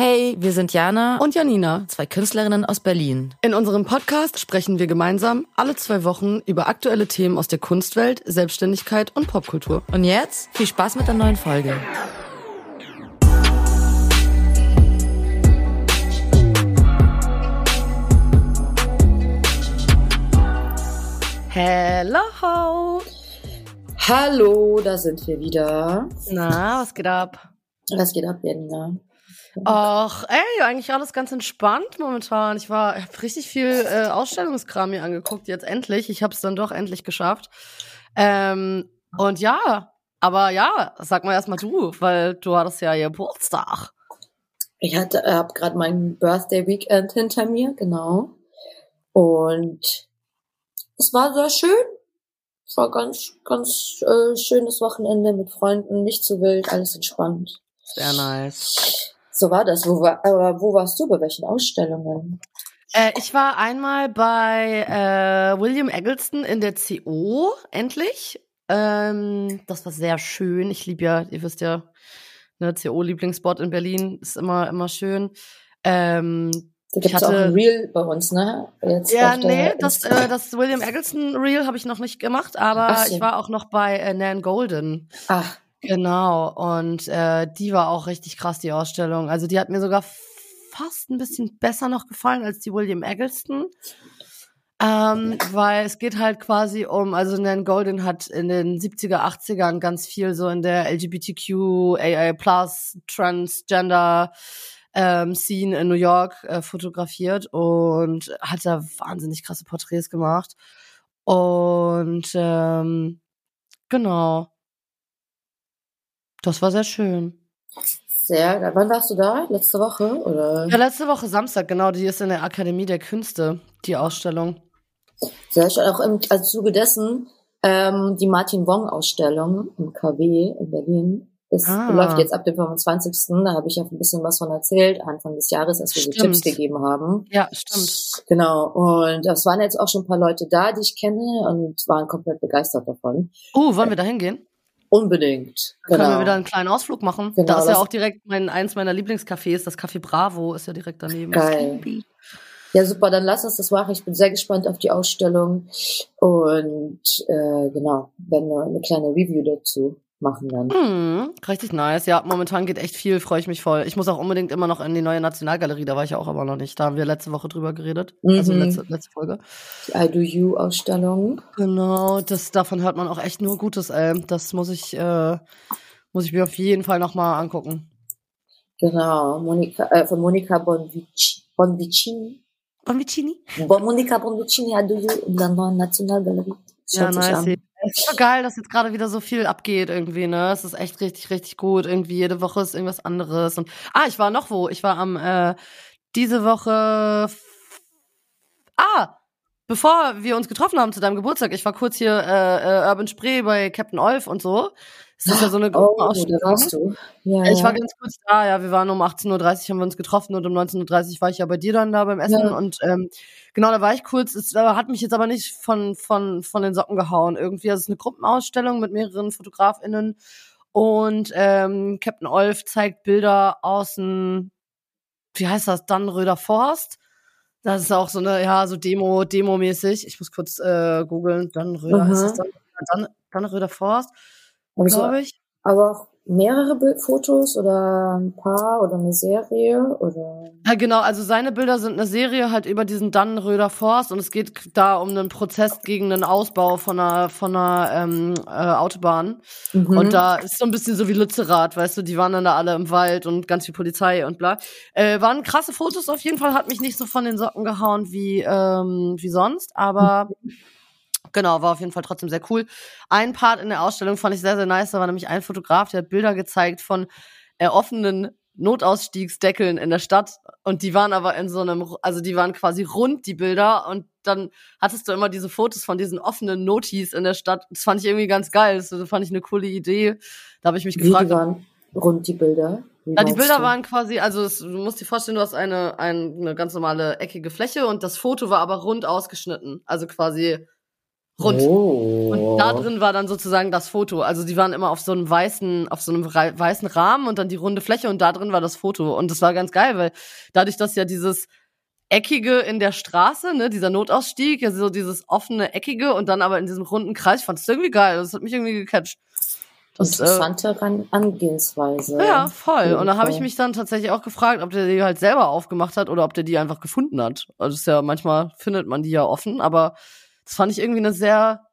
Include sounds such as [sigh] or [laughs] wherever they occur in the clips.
Hey, wir sind Jana und Janina, zwei Künstlerinnen aus Berlin. In unserem Podcast sprechen wir gemeinsam alle zwei Wochen über aktuelle Themen aus der Kunstwelt, Selbstständigkeit und Popkultur. Und jetzt viel Spaß mit der neuen Folge. Hello! Hallo, da sind wir wieder. Na, was geht ab? Was geht ab, Janina? Ach, ey, eigentlich alles ganz entspannt momentan. Ich war, hab richtig viel äh, Ausstellungskram mir angeguckt, jetzt endlich. Ich habe es dann doch endlich geschafft. Ähm, und ja, aber ja, sag mal erstmal du, weil du hattest ja Geburtstag. Ich hatte, hab gerade mein Birthday Weekend hinter mir, genau. Und es war sehr schön. Es war ganz, ganz äh, schönes Wochenende mit Freunden, nicht zu wild, alles entspannt. Sehr nice. So war das. Wo, war, aber wo warst du? Bei welchen Ausstellungen? Äh, ich war einmal bei äh, William Eggleston in der CO, endlich. Ähm, das war sehr schön. Ich liebe ja, ihr wisst ja, ne, CO-Lieblingsspot in Berlin ist immer, immer schön. Ähm, da gibt es auch ein Reel bei uns, ne? Jetzt ja, nee, das, äh, das William Eggleston Reel habe ich noch nicht gemacht, aber so. ich war auch noch bei äh, Nan Golden. Ach. Genau, und äh, die war auch richtig krass, die Ausstellung. Also die hat mir sogar fast ein bisschen besser noch gefallen als die William Eggleston. Ähm, weil es geht halt quasi um, also Nan Golden hat in den 70er, 80ern ganz viel so in der LGBTQ, AA+, Transgender ähm, Scene in New York äh, fotografiert und hat da wahnsinnig krasse Porträts gemacht. Und ähm, genau. Das war sehr schön. Sehr. Wann warst du da? Letzte Woche? Oder? Ja, letzte Woche Samstag, genau. Die ist in der Akademie der Künste, die Ausstellung. Sehr schön. Auch im also Zuge dessen ähm, die Martin Wong-Ausstellung im KW in Berlin. Das ah. läuft jetzt ab dem 25. Da habe ich auch ein bisschen was von erzählt, Anfang des Jahres, als wir so Tipps gegeben haben. Ja, stimmt. Genau. Und das waren jetzt auch schon ein paar Leute da, die ich kenne und waren komplett begeistert davon. Oh, uh, wollen wir da hingehen? Unbedingt. Dann genau. können wir genau. wieder einen kleinen Ausflug machen. Genau, da ist ja auch direkt mein, eins meiner Lieblingscafés, das Café Bravo, ist ja direkt daneben. Geil. Ja, super, dann lass uns das machen. Ich bin sehr gespannt auf die Ausstellung. Und äh, genau, werden wir eine kleine Review dazu machen dann. Mhm, richtig nice. Ja, momentan geht echt viel, freue ich mich voll. Ich muss auch unbedingt immer noch in die neue Nationalgalerie, da war ich ja auch aber noch nicht. Da haben wir letzte Woche drüber geredet. Also mhm. Also letzte, letzte Folge. Die I Do You Ausstellung. Genau, das, davon hört man auch echt nur Gutes, ey. Das muss ich, äh, muss ich mir auf jeden Fall nochmal angucken. Genau, Monika, äh, von Monika Bonvic Bonvicini. Bonvicini? Bon, Monika Bonvicini, I Do You in der neuen Nationalgalerie. Ja, nice. Es ist so geil, dass jetzt gerade wieder so viel abgeht irgendwie, ne? Es ist echt richtig, richtig gut. Irgendwie jede Woche ist irgendwas anderes. Und ah, ich war noch wo. Ich war am äh, diese Woche. Ah, bevor wir uns getroffen haben zu deinem Geburtstag, ich war kurz hier äh, äh, Urban Spree bei Captain Olf und so. Das ist ja so eine Gruppenausstellung. Oh, da warst du. Ja, ich war ganz kurz da, ja, wir waren um 18.30 Uhr, haben wir uns getroffen und um 19.30 Uhr war ich ja bei dir dann da beim Essen ja. und ähm, genau, da war ich kurz, es hat mich jetzt aber nicht von, von, von den Socken gehauen irgendwie. Also es ist eine Gruppenausstellung mit mehreren FotografInnen und ähm, Captain Olf zeigt Bilder aus dem, wie heißt das, Dannröder Forst. Das ist auch so eine, ja, so Demo, Demo-mäßig. Ich muss kurz äh, googeln. Dannröder, mhm. ist das Dann, Dannröder Forst glaube ich. Aber auch mehrere Bildfotos oder ein paar oder eine Serie oder? Ja, genau. Also seine Bilder sind eine Serie halt über diesen Dannenröder Forst und es geht da um einen Prozess gegen einen Ausbau von einer, von einer ähm, äh, Autobahn. Mhm. Und da ist so ein bisschen so wie Lützerath, weißt du, die waren dann da alle im Wald und ganz viel Polizei und bla. Äh, waren krasse Fotos auf jeden Fall, hat mich nicht so von den Socken gehauen wie, ähm, wie sonst, aber mhm. Genau, war auf jeden Fall trotzdem sehr cool. Ein Part in der Ausstellung fand ich sehr, sehr nice. Da war nämlich ein Fotograf, der hat Bilder gezeigt von äh, offenen Notausstiegsdeckeln in der Stadt. Und die waren aber in so einem, also die waren quasi rund, die Bilder. Und dann hattest du immer diese Fotos von diesen offenen Notis in der Stadt. Das fand ich irgendwie ganz geil. Das fand ich eine coole Idee. Da habe ich mich Wie gefragt. Die waren rund, die Bilder? Ja, die Bilder du? waren quasi, also es, du musst dir vorstellen, du hast eine, eine ganz normale eckige Fläche und das Foto war aber rund ausgeschnitten. Also quasi Rund. Oh. Und da drin war dann sozusagen das Foto. Also die waren immer auf so einem weißen, auf so einem weißen Rahmen und dann die runde Fläche und da drin war das Foto. Und das war ganz geil, weil dadurch, dass ja dieses Eckige in der Straße, ne, dieser Notausstieg, ja so dieses offene Eckige und dann aber in diesem runden Kreis, ich fand es irgendwie geil. Das hat mich irgendwie gecatcht. Das, Interessante äh, Angehensweise. Ja, voll. Und da habe ich mich dann tatsächlich auch gefragt, ob der die halt selber aufgemacht hat oder ob der die einfach gefunden hat. Also ist ja manchmal findet man die ja offen, aber das fand ich irgendwie eine sehr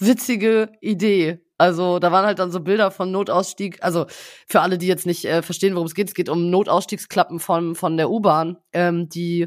witzige Idee. Also da waren halt dann so Bilder von Notausstieg. Also für alle, die jetzt nicht äh, verstehen, worum es geht, es geht um Notausstiegsklappen von, von der U-Bahn. Ähm, die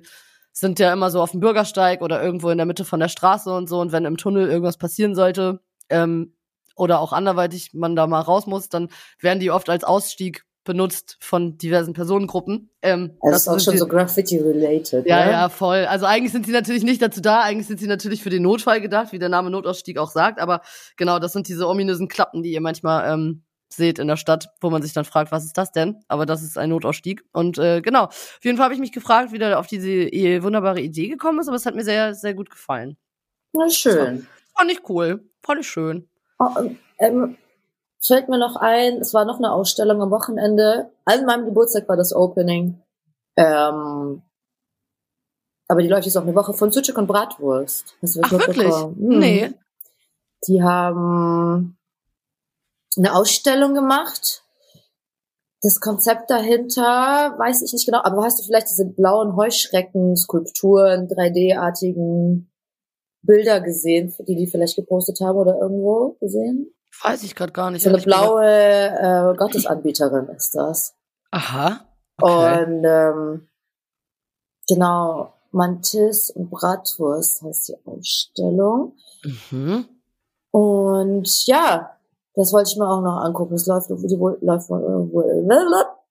sind ja immer so auf dem Bürgersteig oder irgendwo in der Mitte von der Straße und so. Und wenn im Tunnel irgendwas passieren sollte ähm, oder auch anderweitig man da mal raus muss, dann werden die oft als Ausstieg benutzt von diversen Personengruppen. Ähm, also das ist auch schon so Graffiti-related. Ja, ne? ja, voll. Also eigentlich sind sie natürlich nicht dazu da, eigentlich sind sie natürlich für den Notfall gedacht, wie der Name Notausstieg auch sagt, aber genau, das sind diese ominösen Klappen, die ihr manchmal ähm, seht in der Stadt, wo man sich dann fragt, was ist das denn? Aber das ist ein Notausstieg. Und äh, genau, auf jeden Fall habe ich mich gefragt, wie der auf diese wunderbare Idee gekommen ist, aber es hat mir sehr, sehr gut gefallen. Na schön. Fand ich cool. Fand ich schön. Oh, ähm, fällt mir noch ein, es war noch eine Ausstellung am Wochenende. An meinem Geburtstag war das Opening. Ähm, aber die läuft jetzt auch eine Woche von Sucuk und Bratwurst. Hast du das Ach, wirklich? Hm. Nee. Die haben eine Ausstellung gemacht. Das Konzept dahinter weiß ich nicht genau, aber hast du vielleicht diese blauen Heuschrecken, Skulpturen, 3D-artigen Bilder gesehen, die die vielleicht gepostet haben oder irgendwo gesehen? Weiß ich gerade gar nicht. So eine blaue äh, Gottesanbieterin ist das. Aha. Okay. Und ähm, genau, Mantis und Bratwurst heißt die Ausstellung. Mhm. Und ja, das wollte ich mir auch noch angucken. Es läuft, die wohl, läuft, wohl,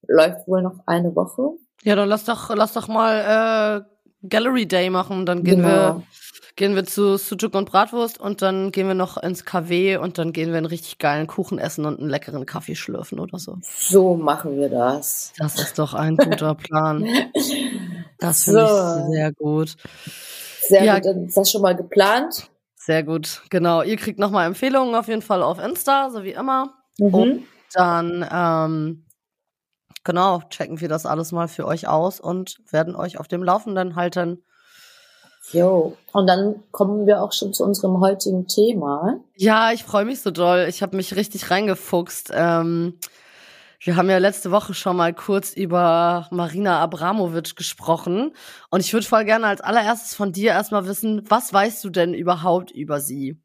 läuft wohl noch eine Woche. Ja, dann lass doch, lass doch mal äh, Gallery Day machen. Dann gehen genau. wir gehen wir zu Sujuk und Bratwurst und dann gehen wir noch ins KW und dann gehen wir einen richtig geilen Kuchen essen und einen leckeren Kaffee schlürfen oder so. So machen wir das. Das ist doch ein guter Plan. Das finde so. ich sehr gut. Sehr ja. gut, dann ist das schon mal geplant. Sehr gut, genau. Ihr kriegt nochmal Empfehlungen auf jeden Fall auf Insta, so wie immer. Mhm. Und dann, ähm, genau, checken wir das alles mal für euch aus und werden euch auf dem Laufenden halten. Jo, und dann kommen wir auch schon zu unserem heutigen Thema. Ja, ich freue mich so doll. Ich habe mich richtig reingefuchst. Ähm, wir haben ja letzte Woche schon mal kurz über Marina Abramovic gesprochen. Und ich würde voll gerne als allererstes von dir erstmal wissen, was weißt du denn überhaupt über sie?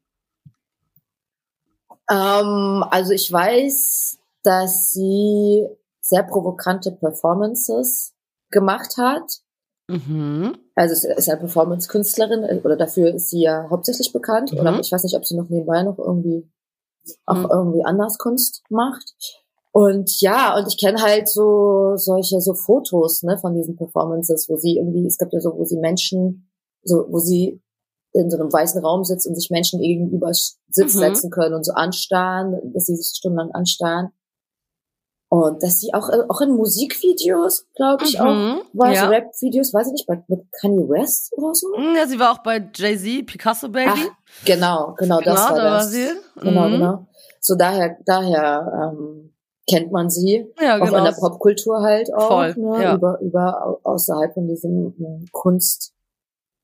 Ähm, also ich weiß, dass sie sehr provokante Performances gemacht hat Mhm. Also es ist eine Performance-Künstlerin äh, oder dafür ist sie ja hauptsächlich bekannt. Mhm. Oder ich weiß nicht, ob sie noch nebenbei noch irgendwie auch mhm. irgendwie anders Kunst macht. Und ja, und ich kenne halt so solche so Fotos ne, von diesen Performances, wo sie irgendwie, es gibt ja so, wo sie Menschen, so wo sie in so einem weißen Raum sitzt und sich Menschen gegenüber Sitz mhm. setzen können und so anstarren, dass sie sich stundenlang anstarren. Und dass sie auch, auch in Musikvideos, glaube ich, mhm, auch war, ja. so Rap-Videos, weiß ich nicht, bei, mit Kanye West oder so. Mhm, ja, sie war auch bei Jay-Z, Picasso Baby. Ach, genau, genau, das genau, war da das. War sie. Genau, mhm. genau. So daher, daher ähm, kennt man sie. Ja, auch genau. in der Popkultur halt auch. Voll, ne, ja. über, über außerhalb von diesem äh, Kunst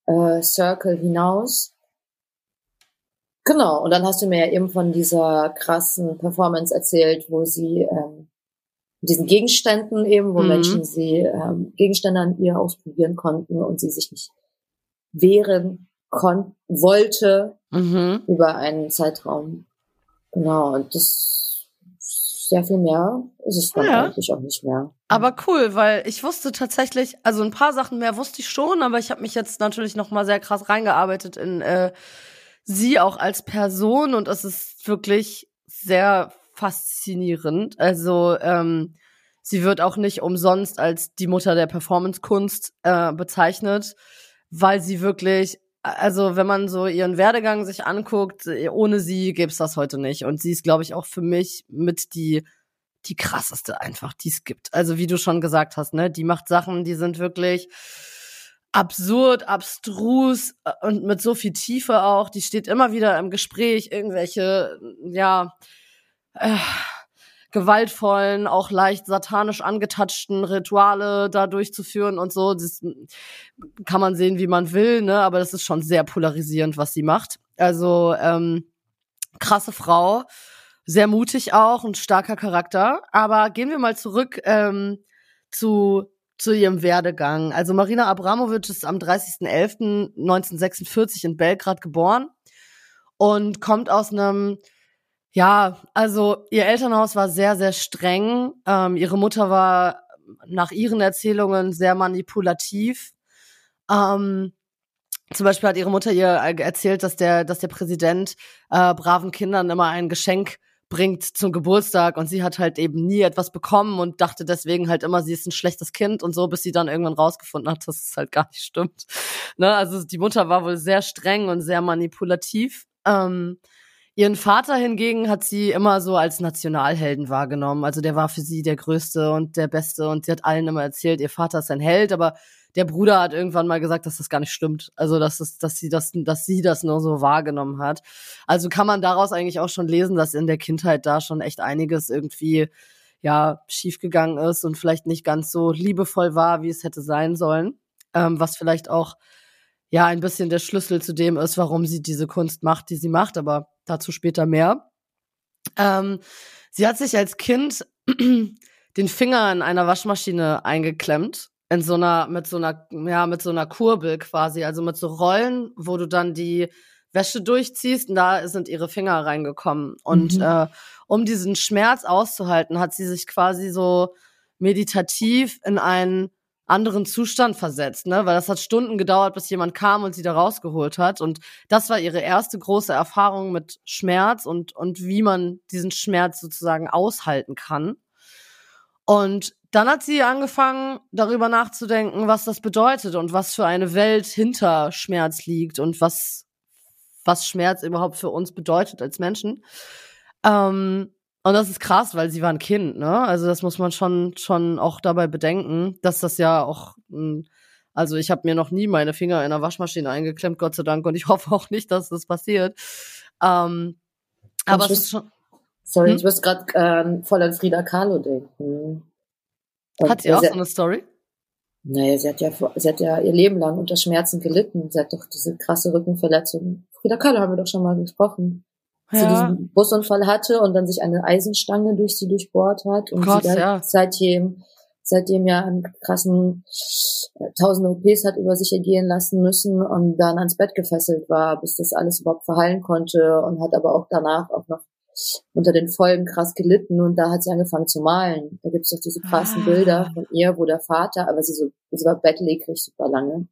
äh, Circle hinaus. Genau, und dann hast du mir ja eben von dieser krassen Performance erzählt, wo sie ähm, diesen Gegenständen eben, wo mhm. Menschen sie ähm, Gegenstände an ihr ausprobieren konnten und sie sich nicht wehren kon wollte mhm. über einen Zeitraum. Genau, und das sehr viel mehr ist es dann ja. eigentlich auch nicht mehr. Aber cool, weil ich wusste tatsächlich, also ein paar Sachen mehr wusste ich schon, aber ich habe mich jetzt natürlich noch mal sehr krass reingearbeitet in äh, sie auch als Person und es ist wirklich sehr faszinierend. Also ähm, sie wird auch nicht umsonst als die Mutter der Performance-Kunst äh, bezeichnet, weil sie wirklich, also wenn man so ihren Werdegang sich anguckt, ohne sie gäbe es das heute nicht. Und sie ist, glaube ich, auch für mich mit die die krasseste einfach, die es gibt. Also wie du schon gesagt hast, ne, die macht Sachen, die sind wirklich absurd, abstrus äh, und mit so viel Tiefe auch. Die steht immer wieder im Gespräch, irgendwelche, ja, äh, gewaltvollen, auch leicht satanisch angetatschten Rituale da durchzuführen und so. Das kann man sehen, wie man will, ne? Aber das ist schon sehr polarisierend, was sie macht. Also ähm, krasse Frau, sehr mutig auch, ein starker Charakter. Aber gehen wir mal zurück ähm, zu zu ihrem Werdegang. Also Marina Abramovic ist am 30.11.1946 in Belgrad geboren und kommt aus einem ja, also ihr Elternhaus war sehr, sehr streng. Ähm, ihre Mutter war nach ihren Erzählungen sehr manipulativ. Ähm, zum Beispiel hat ihre Mutter ihr erzählt, dass der, dass der Präsident äh, braven Kindern immer ein Geschenk bringt zum Geburtstag und sie hat halt eben nie etwas bekommen und dachte deswegen halt immer, sie ist ein schlechtes Kind und so, bis sie dann irgendwann rausgefunden hat, dass es halt gar nicht stimmt. Ne? Also die Mutter war wohl sehr streng und sehr manipulativ. Ähm, Ihren Vater hingegen hat sie immer so als Nationalhelden wahrgenommen. Also der war für sie der Größte und der Beste und sie hat allen immer erzählt, ihr Vater ist ein Held, aber der Bruder hat irgendwann mal gesagt, dass das gar nicht stimmt. Also dass es, dass sie das, dass sie das nur so wahrgenommen hat. Also kann man daraus eigentlich auch schon lesen, dass in der Kindheit da schon echt einiges irgendwie ja schiefgegangen ist und vielleicht nicht ganz so liebevoll war, wie es hätte sein sollen. Ähm, was vielleicht auch ja ein bisschen der Schlüssel zu dem ist, warum sie diese Kunst macht, die sie macht. Aber Dazu später mehr. Ähm, sie hat sich als Kind [clears throat] den Finger in einer Waschmaschine eingeklemmt. In so einer, mit so einer, ja, mit so einer Kurbel quasi, also mit so Rollen, wo du dann die Wäsche durchziehst und da sind ihre Finger reingekommen. Und mhm. äh, um diesen Schmerz auszuhalten, hat sie sich quasi so meditativ in einen anderen Zustand versetzt, ne? Weil das hat Stunden gedauert, bis jemand kam und sie da rausgeholt hat. Und das war ihre erste große Erfahrung mit Schmerz und, und wie man diesen Schmerz sozusagen aushalten kann. Und dann hat sie angefangen, darüber nachzudenken, was das bedeutet und was für eine Welt hinter Schmerz liegt und was, was Schmerz überhaupt für uns bedeutet als Menschen. Ähm, und das ist krass, weil sie war ein Kind, ne? Also das muss man schon schon auch dabei bedenken, dass das ja auch also ich habe mir noch nie meine Finger in einer Waschmaschine eingeklemmt, Gott sei Dank, und ich [laughs] hoffe auch nicht, dass das passiert. Ähm, aber es ist schon. Sorry, hm? ich muss gerade ähm, voll an Frida Kahlo denken. Und hat sie auch so eine Story? Naja, sie hat ja sie hat ja ihr Leben lang unter Schmerzen gelitten. Sie hat doch diese krasse Rückenverletzung. Frida Kahlo haben wir doch schon mal gesprochen ja. sie diesen Busunfall hatte und dann sich eine Eisenstange durch sie durchbohrt hat und Gott, sie ja. seitdem seitdem ja einen krassen äh, tausende OPs hat über sich ergehen lassen müssen und dann ans Bett gefesselt war, bis das alles überhaupt verheilen konnte und hat aber auch danach auch noch unter den Folgen krass gelitten und da hat sie angefangen zu malen. Da gibt's doch diese krassen ah. Bilder von ihr, wo der Vater, aber sie so, sie war bettlägerig super lange.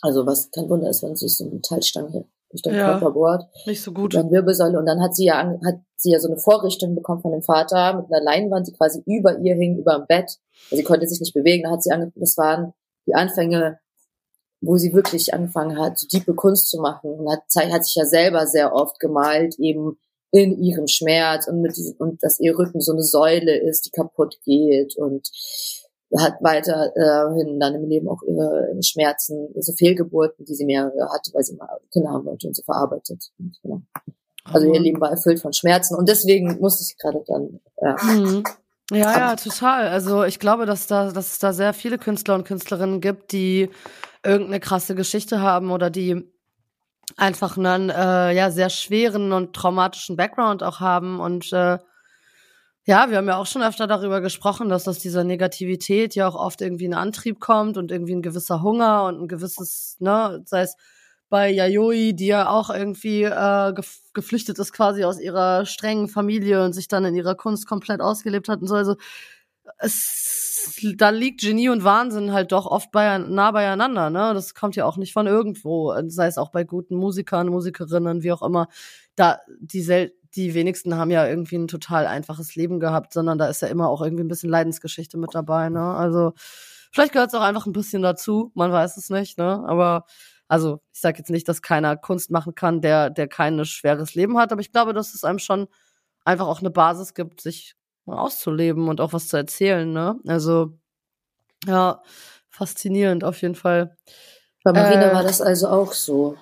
Also was kein Wunder ist, wenn sie so eine Metallstange durch den ja, Körper bohrt. Nicht so gut. Dann Wirbelsäule. Und dann hat sie ja, hat sie ja so eine Vorrichtung bekommen von dem Vater mit einer Leinwand, die quasi über ihr hing, über dem Bett. Also sie konnte sich nicht bewegen. Da hat sie angefangen, das waren die Anfänge, wo sie wirklich angefangen hat, so tiefe Kunst zu machen. Und hat, hat sich ja selber sehr oft gemalt, eben in ihrem Schmerz und mit diesem, und dass ihr Rücken so eine Säule ist, die kaputt geht und hat weiterhin äh, dann im Leben auch ihre Schmerzen, so Fehlgeburten, die sie mehrere hatte, weil sie mal Kinder haben wollte und so verarbeitet. Und, ja. Also ihr Leben war erfüllt von Schmerzen und deswegen musste ich gerade dann. Ja. Mhm. Ja, ja, total. Also ich glaube, dass da, dass es da sehr viele Künstler und Künstlerinnen gibt, die irgendeine krasse Geschichte haben oder die einfach einen äh, ja sehr schweren und traumatischen Background auch haben und äh, ja, wir haben ja auch schon öfter darüber gesprochen, dass aus dieser Negativität ja auch oft irgendwie ein Antrieb kommt und irgendwie ein gewisser Hunger und ein gewisses, ne, sei es bei Yayoi, die ja auch irgendwie äh, geflüchtet ist quasi aus ihrer strengen Familie und sich dann in ihrer Kunst komplett ausgelebt hat und so. Also es, da liegt Genie und Wahnsinn halt doch oft bei, nah beieinander, ne? Das kommt ja auch nicht von irgendwo, sei es auch bei guten Musikern, Musikerinnen, wie auch immer. Da die sel die wenigsten haben ja irgendwie ein total einfaches Leben gehabt, sondern da ist ja immer auch irgendwie ein bisschen Leidensgeschichte mit dabei, ne? Also vielleicht gehört es auch einfach ein bisschen dazu, man weiß es nicht, ne? Aber also ich sage jetzt nicht, dass keiner Kunst machen kann, der der kein schweres Leben hat, aber ich glaube, dass es einem schon einfach auch eine Basis gibt, sich auszuleben und auch was zu erzählen, ne? Also ja, faszinierend auf jeden Fall. Bei Marina Äh, war das also auch so.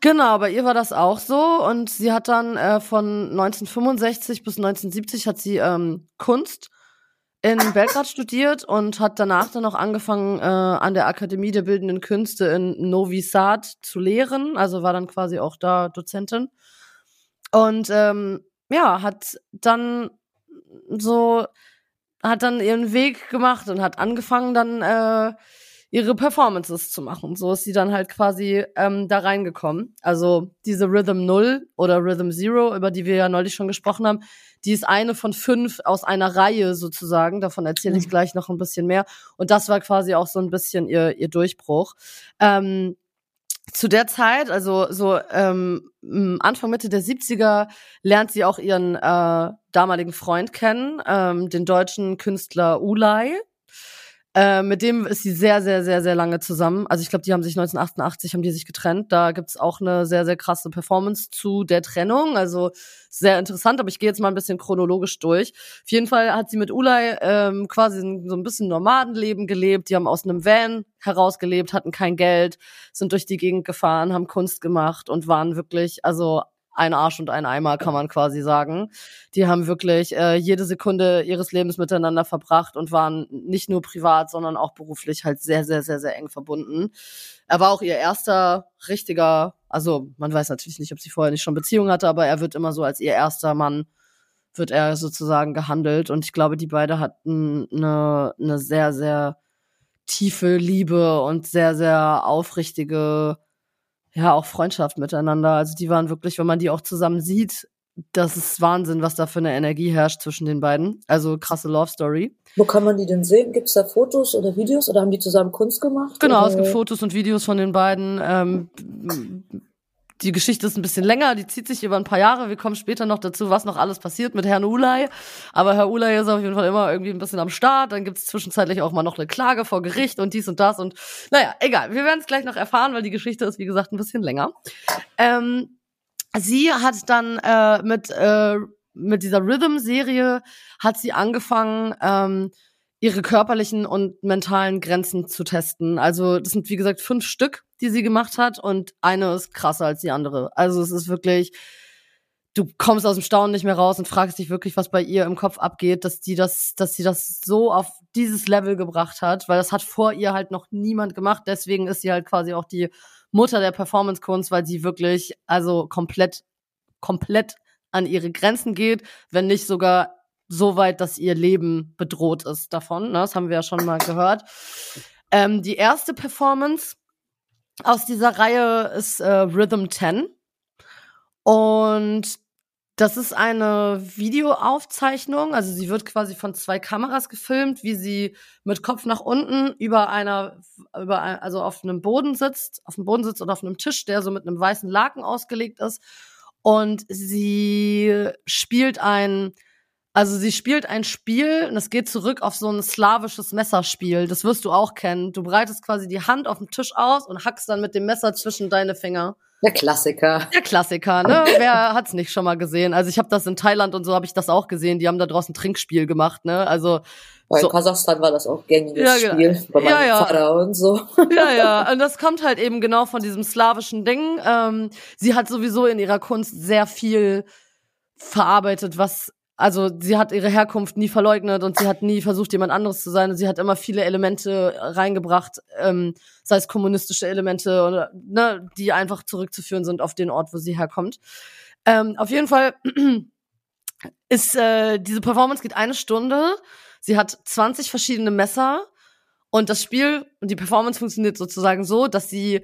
Genau, bei ihr war das auch so. Und sie hat dann äh, von 1965 bis 1970 hat sie ähm, Kunst in Belgrad studiert und hat danach dann auch angefangen äh, an der Akademie der Bildenden Künste in Novi Sad zu lehren, also war dann quasi auch da Dozentin. Und ähm, ja, hat dann so hat dann ihren Weg gemacht und hat angefangen dann äh, ihre Performances zu machen. So ist sie dann halt quasi ähm, da reingekommen. Also diese Rhythm Null oder Rhythm Zero, über die wir ja neulich schon gesprochen haben, die ist eine von fünf aus einer Reihe sozusagen. Davon erzähle ich Mhm. gleich noch ein bisschen mehr. Und das war quasi auch so ein bisschen ihr, ihr Durchbruch. Ähm, zu der Zeit, also so ähm, Anfang Mitte der 70er, lernt sie auch ihren äh, damaligen Freund kennen, ähm, den deutschen Künstler Ulay. Äh, mit dem ist sie sehr, sehr, sehr, sehr lange zusammen. Also ich glaube, die haben sich 1988 haben die sich getrennt. Da gibt's auch eine sehr, sehr krasse Performance zu der Trennung. Also sehr interessant, aber ich gehe jetzt mal ein bisschen chronologisch durch. Auf jeden Fall hat sie mit Ulay ähm, quasi so ein bisschen Nomadenleben gelebt. Die haben aus einem Van herausgelebt, hatten kein Geld, sind durch die Gegend gefahren, haben Kunst gemacht und waren wirklich, also ein Arsch und ein Eimer, kann man quasi sagen. Die haben wirklich äh, jede Sekunde ihres Lebens miteinander verbracht und waren nicht nur privat, sondern auch beruflich halt sehr, sehr, sehr, sehr eng verbunden. Er war auch ihr erster richtiger, also man weiß natürlich nicht, ob sie vorher nicht schon Beziehung hatte, aber er wird immer so als ihr erster Mann wird er sozusagen gehandelt und ich glaube, die beide hatten eine, eine sehr, sehr tiefe Liebe und sehr, sehr aufrichtige ja, auch Freundschaft miteinander. Also die waren wirklich, wenn man die auch zusammen sieht, das ist Wahnsinn, was da für eine Energie herrscht zwischen den beiden. Also krasse Love Story. Wo kann man die denn sehen? Gibt es da Fotos oder Videos oder haben die zusammen Kunst gemacht? Genau, oder? es gibt Fotos und Videos von den beiden. Ähm, die Geschichte ist ein bisschen länger, die zieht sich über ein paar Jahre. Wir kommen später noch dazu, was noch alles passiert mit Herrn Ulay. Aber Herr Ulay ist auf jeden Fall immer irgendwie ein bisschen am Start. Dann gibt es zwischenzeitlich auch mal noch eine Klage vor Gericht und dies und das. Und naja, egal. Wir werden es gleich noch erfahren, weil die Geschichte ist, wie gesagt, ein bisschen länger. Ähm, sie hat dann äh, mit, äh, mit dieser Rhythm-Serie hat sie angefangen, ähm, ihre körperlichen und mentalen Grenzen zu testen. Also das sind wie gesagt fünf Stück, die sie gemacht hat und eine ist krasser als die andere. Also es ist wirklich, du kommst aus dem Staunen nicht mehr raus und fragst dich wirklich, was bei ihr im Kopf abgeht, dass die das, dass sie das so auf dieses Level gebracht hat, weil das hat vor ihr halt noch niemand gemacht. Deswegen ist sie halt quasi auch die Mutter der Performance-Kunst, weil sie wirklich also komplett, komplett an ihre Grenzen geht, wenn nicht sogar so weit, dass ihr Leben bedroht ist davon. Ne? Das haben wir ja schon mal gehört. Ähm, die erste Performance aus dieser Reihe ist äh, Rhythm 10. Und das ist eine Videoaufzeichnung. Also sie wird quasi von zwei Kameras gefilmt, wie sie mit Kopf nach unten über einer, über ein, also auf einem Boden sitzt, auf dem Boden sitzt oder auf einem Tisch, der so mit einem weißen Laken ausgelegt ist. Und sie spielt ein, also sie spielt ein Spiel und es geht zurück auf so ein slawisches Messerspiel. Das wirst du auch kennen. Du breitest quasi die Hand auf dem Tisch aus und hackst dann mit dem Messer zwischen deine Finger. Der Klassiker. Der Klassiker, ne? [laughs] Wer hat's nicht schon mal gesehen? Also ich habe das in Thailand und so habe ich das auch gesehen. Die haben da draußen Trinkspiel gemacht, ne? Also Weil So. in Kasachstan war das auch gängiges Ja. Spiel bei meinem Ja, ja. Vater und so. [laughs] ja, ja. Und das kommt halt eben genau von diesem slawischen Ding. Ähm, sie hat sowieso in ihrer Kunst sehr viel verarbeitet, was also sie hat ihre Herkunft nie verleugnet und sie hat nie versucht, jemand anderes zu sein. Und sie hat immer viele Elemente reingebracht, ähm, sei es kommunistische Elemente oder ne, die einfach zurückzuführen sind auf den Ort, wo sie herkommt. Ähm, auf jeden Fall [clears throat] ist äh, diese Performance geht eine Stunde. Sie hat 20 verschiedene Messer und das Spiel und die Performance funktioniert sozusagen so, dass sie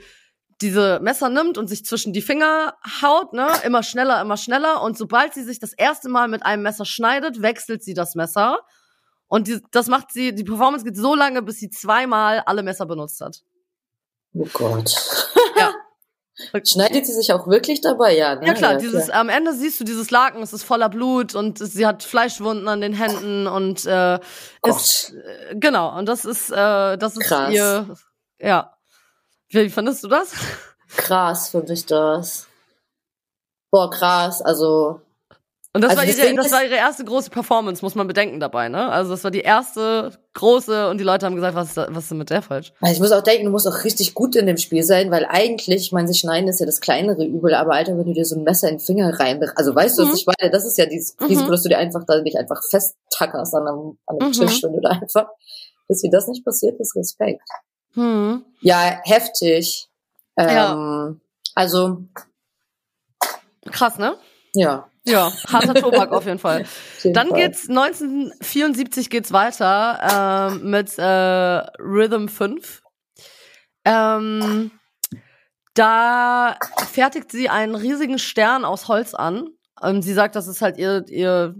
diese Messer nimmt und sich zwischen die Finger haut, ne, immer schneller, immer schneller. Und sobald sie sich das erste Mal mit einem Messer schneidet, wechselt sie das Messer. Und die, das macht sie, die Performance geht so lange, bis sie zweimal alle Messer benutzt hat. Oh Gott. [laughs] Ja. [laughs] Schneidet sie sich auch wirklich dabei? Ja, ne? Ja klar, ja, dieses am Ende siehst du dieses Laken, es ist voller Blut und sie hat Fleischwunden an den Händen und äh, ist äh, genau und das ist äh, das ist Krass. ihr ja. Wie fandest du das? Krass finde ich das. Boah, krass. Also, Und das, Also war ihre, das war ihre erste große Performance, muss man bedenken dabei, ne? Also das war die erste große und die Leute haben gesagt, was ist, da, was ist denn mit der falsch? Also ich muss auch denken, du musst auch richtig gut in dem Spiel sein, weil eigentlich, ich meine, sich schneiden ist ja das kleinere Übel, aber Alter, wenn du dir so ein Messer in den Finger rein, also weißt du, Mhm. was ich meine, das ist ja dieses Mhm. Risiko, dass du dir einfach da nicht einfach festtackerst an einem, an einem Mhm. Tisch, wenn du da einfach, bis dir das nicht passiert ist, Respekt. Hm. Ja, heftig. Ähm, Ja. Also, Krass, ne? ja. Ja, harter Tobak auf jeden Fall. [laughs] auf jeden Dann Fall. geht's 1974 geht's weiter ähm, mit äh, Rhythm 5. Ähm, da fertigt sie einen riesigen Stern aus Holz an. Ähm, sie sagt, das ist halt ihr, ihr,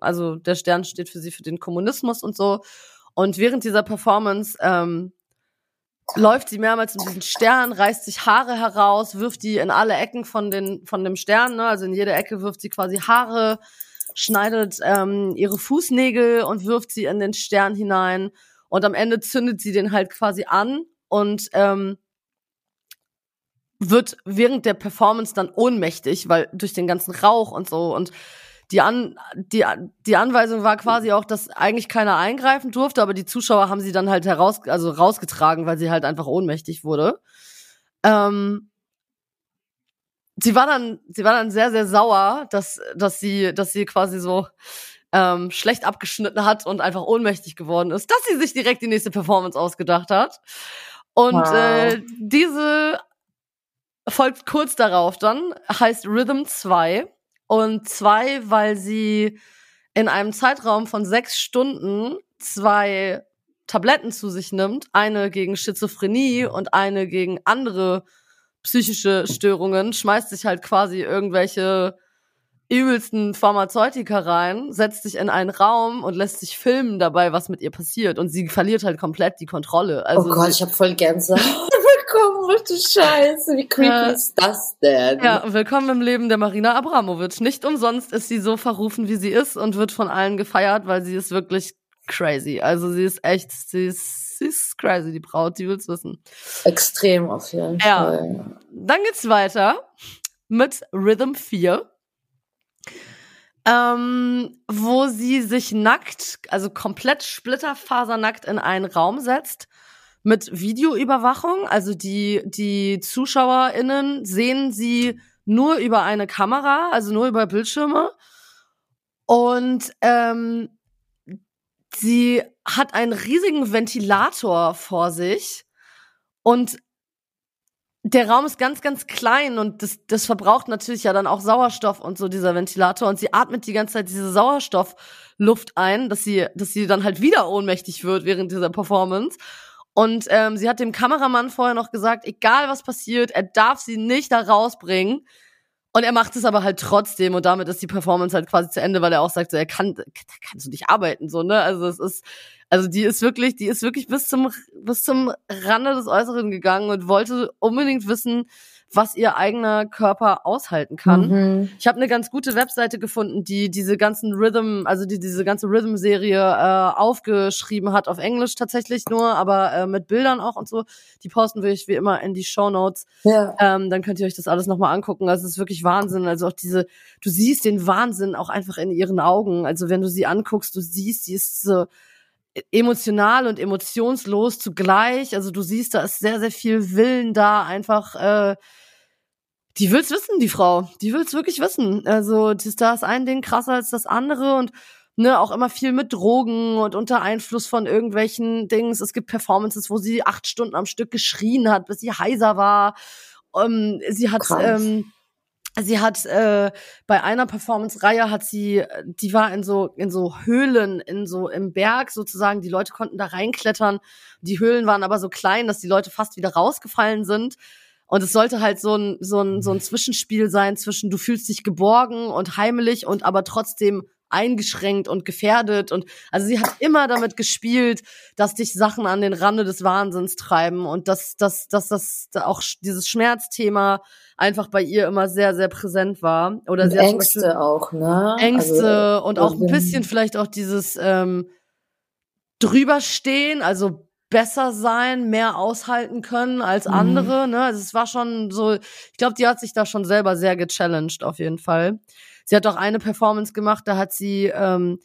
also der Stern steht für sie für den Kommunismus und so. Und während dieser Performance ähm, läuft sie mehrmals um diesen Stern, reißt sich Haare heraus, wirft die in alle Ecken von, den, von dem Stern, ne? also in jede Ecke wirft sie quasi Haare, schneidet ähm, ihre Fußnägel und wirft sie in den Stern hinein. Und am Ende zündet sie den halt quasi an und ähm, wird während der Performance dann ohnmächtig, weil durch den ganzen Rauch und so und die, An die, die Anweisung war quasi auch, dass eigentlich keiner eingreifen durfte, aber die Zuschauer haben sie dann halt heraus, also rausgetragen, weil sie halt einfach ohnmächtig wurde. Ähm, sie war dann, sie war dann sehr, sehr sauer, dass, dass sie, dass sie quasi so ähm, schlecht abgeschnitten hat und einfach ohnmächtig geworden ist, dass sie sich direkt die nächste Performance ausgedacht hat. Und Wow. äh, diese folgt kurz darauf dann, heißt Rhythm 2. Und zwei, weil sie in einem Zeitraum von sechs Stunden zwei Tabletten zu sich nimmt, eine gegen Schizophrenie und eine gegen andere psychische Störungen, schmeißt sich halt quasi irgendwelche übelsten Pharmazeutika rein, setzt sich in einen Raum und lässt sich filmen dabei, was mit ihr passiert. Und sie verliert halt komplett die Kontrolle. Also oh Gott, ich habe voll Gänsehaut bekommen. Was du Scheiße, wie creepy Ja. ist das denn? Ja, willkommen im Leben der Marina Abramovic. Nicht umsonst ist sie so verrufen, wie sie ist und wird von allen gefeiert, weil sie ist wirklich crazy. Also sie ist echt, sie ist, sie ist crazy, die Braut, die will's wissen. Extrem auf jeden Ja. Fall. Dann geht's weiter mit Rhythm 4. Ähm, wo sie sich nackt, also komplett splitterfasernackt in einen Raum setzt mit Videoüberwachung. Also die, die ZuschauerInnen sehen sie nur über eine Kamera, also nur über Bildschirme. Und ähm, sie hat einen riesigen Ventilator vor sich und der Raum ist ganz, ganz klein und das, das verbraucht natürlich ja dann auch Sauerstoff und so, dieser Ventilator. Und sie atmet die ganze Zeit diese Sauerstoffluft ein, dass sie, dass sie dann halt wieder ohnmächtig wird während dieser Performance. Und ähm, sie hat dem Kameramann vorher noch gesagt, egal was passiert, er darf sie nicht da rausbringen. Und er macht es aber halt trotzdem und damit ist die Performance halt quasi zu Ende, weil er auch sagt, so, er kann, kannst du nicht arbeiten, so, ne? Also es ist, also die ist wirklich, die ist wirklich bis zum, bis zum Rande des Äußeren gegangen und wollte unbedingt wissen, was ihr eigener Körper aushalten kann. Mhm. Ich habe eine ganz gute Webseite gefunden, die diese ganzen Rhythm, also die diese ganze Rhythm-Serie äh, aufgeschrieben hat auf Englisch tatsächlich nur, aber äh, mit Bildern auch und so. Die posten wir ich wie immer in die Show Notes. Ja. Ähm, dann könnt ihr euch das alles nochmal angucken. Also es ist wirklich Wahnsinn. Also auch diese, du siehst den Wahnsinn auch einfach in ihren Augen. Also wenn du sie anguckst, du siehst, sie ist so emotional und emotionslos zugleich. Also du siehst, da ist sehr, sehr viel Willen da, einfach äh, die will's wissen, die Frau. Die will's wirklich wissen. Also das, da ist ein Ding krasser als das andere und ne, auch immer viel mit Drogen und unter Einfluss von irgendwelchen Dings. Es gibt Performances, wo sie acht Stunden am Stück geschrien hat, bis sie heiser war. Ähm, sie hat Krass. ähm, Sie hat äh, bei einer Performance-Reihe hat sie, die war in so in so Höhlen, in so im Berg sozusagen. Die Leute konnten da reinklettern. Die Höhlen waren aber so klein, dass die Leute fast wieder rausgefallen sind. Und es sollte halt so ein so ein so ein Zwischenspiel sein zwischen du fühlst dich geborgen und heimelig und aber trotzdem eingeschränkt und gefährdet. Und also sie hat immer damit gespielt, dass dich Sachen an den Rande des Wahnsinns treiben und dass dass dass das auch dieses Schmerzthema einfach bei ihr immer sehr sehr präsent war. Oder sie Beispiel- Ängste auch, ne? Ängste Also, und auch ein also- bisschen vielleicht auch dieses ähm, drüberstehen, also besser sein, mehr aushalten können als Mhm. andere. Ne? Also es war schon so, ich glaube, die hat sich da schon selber sehr gechallenged auf jeden Fall. sie hat auch eine Performance gemacht, da hat sie ähm,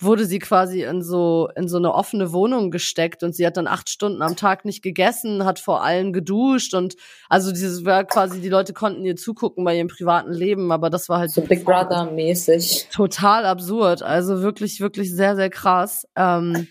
wurde sie quasi in so in so eine offene Wohnung gesteckt und sie hat dann acht Stunden am Tag nicht gegessen, hat vor allem geduscht und also dieses war quasi die Leute konnten ihr zugucken bei ihrem privaten Leben, aber das war halt so Big Brother mäßig total absurd, also wirklich wirklich sehr sehr krass. Ähm,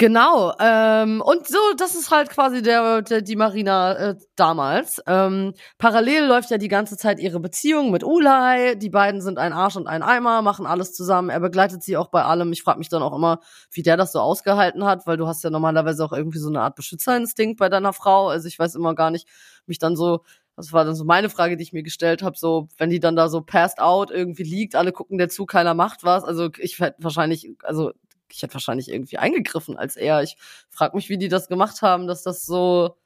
Genau, ähm, und so, das ist halt quasi der, der die Marina äh, damals. Ähm, parallel läuft ja die ganze Zeit ihre Beziehung mit Ulay. Die beiden sind ein Arsch und ein Eimer, machen alles zusammen. Er begleitet sie auch bei allem. Ich frage mich dann auch immer, wie der das so ausgehalten hat, weil du hast ja normalerweise auch irgendwie so eine Art Beschützerinstinkt bei deiner Frau. Also ich weiß immer gar nicht, mich dann so das war dann so meine Frage, die ich mir gestellt habe, so wenn die dann da so passed out irgendwie liegt, alle gucken der zu, keiner macht was. Also ich hätte wahrscheinlich, also ich hätte wahrscheinlich irgendwie eingegriffen als er. Ich frage mich, wie die das gemacht haben, dass das so,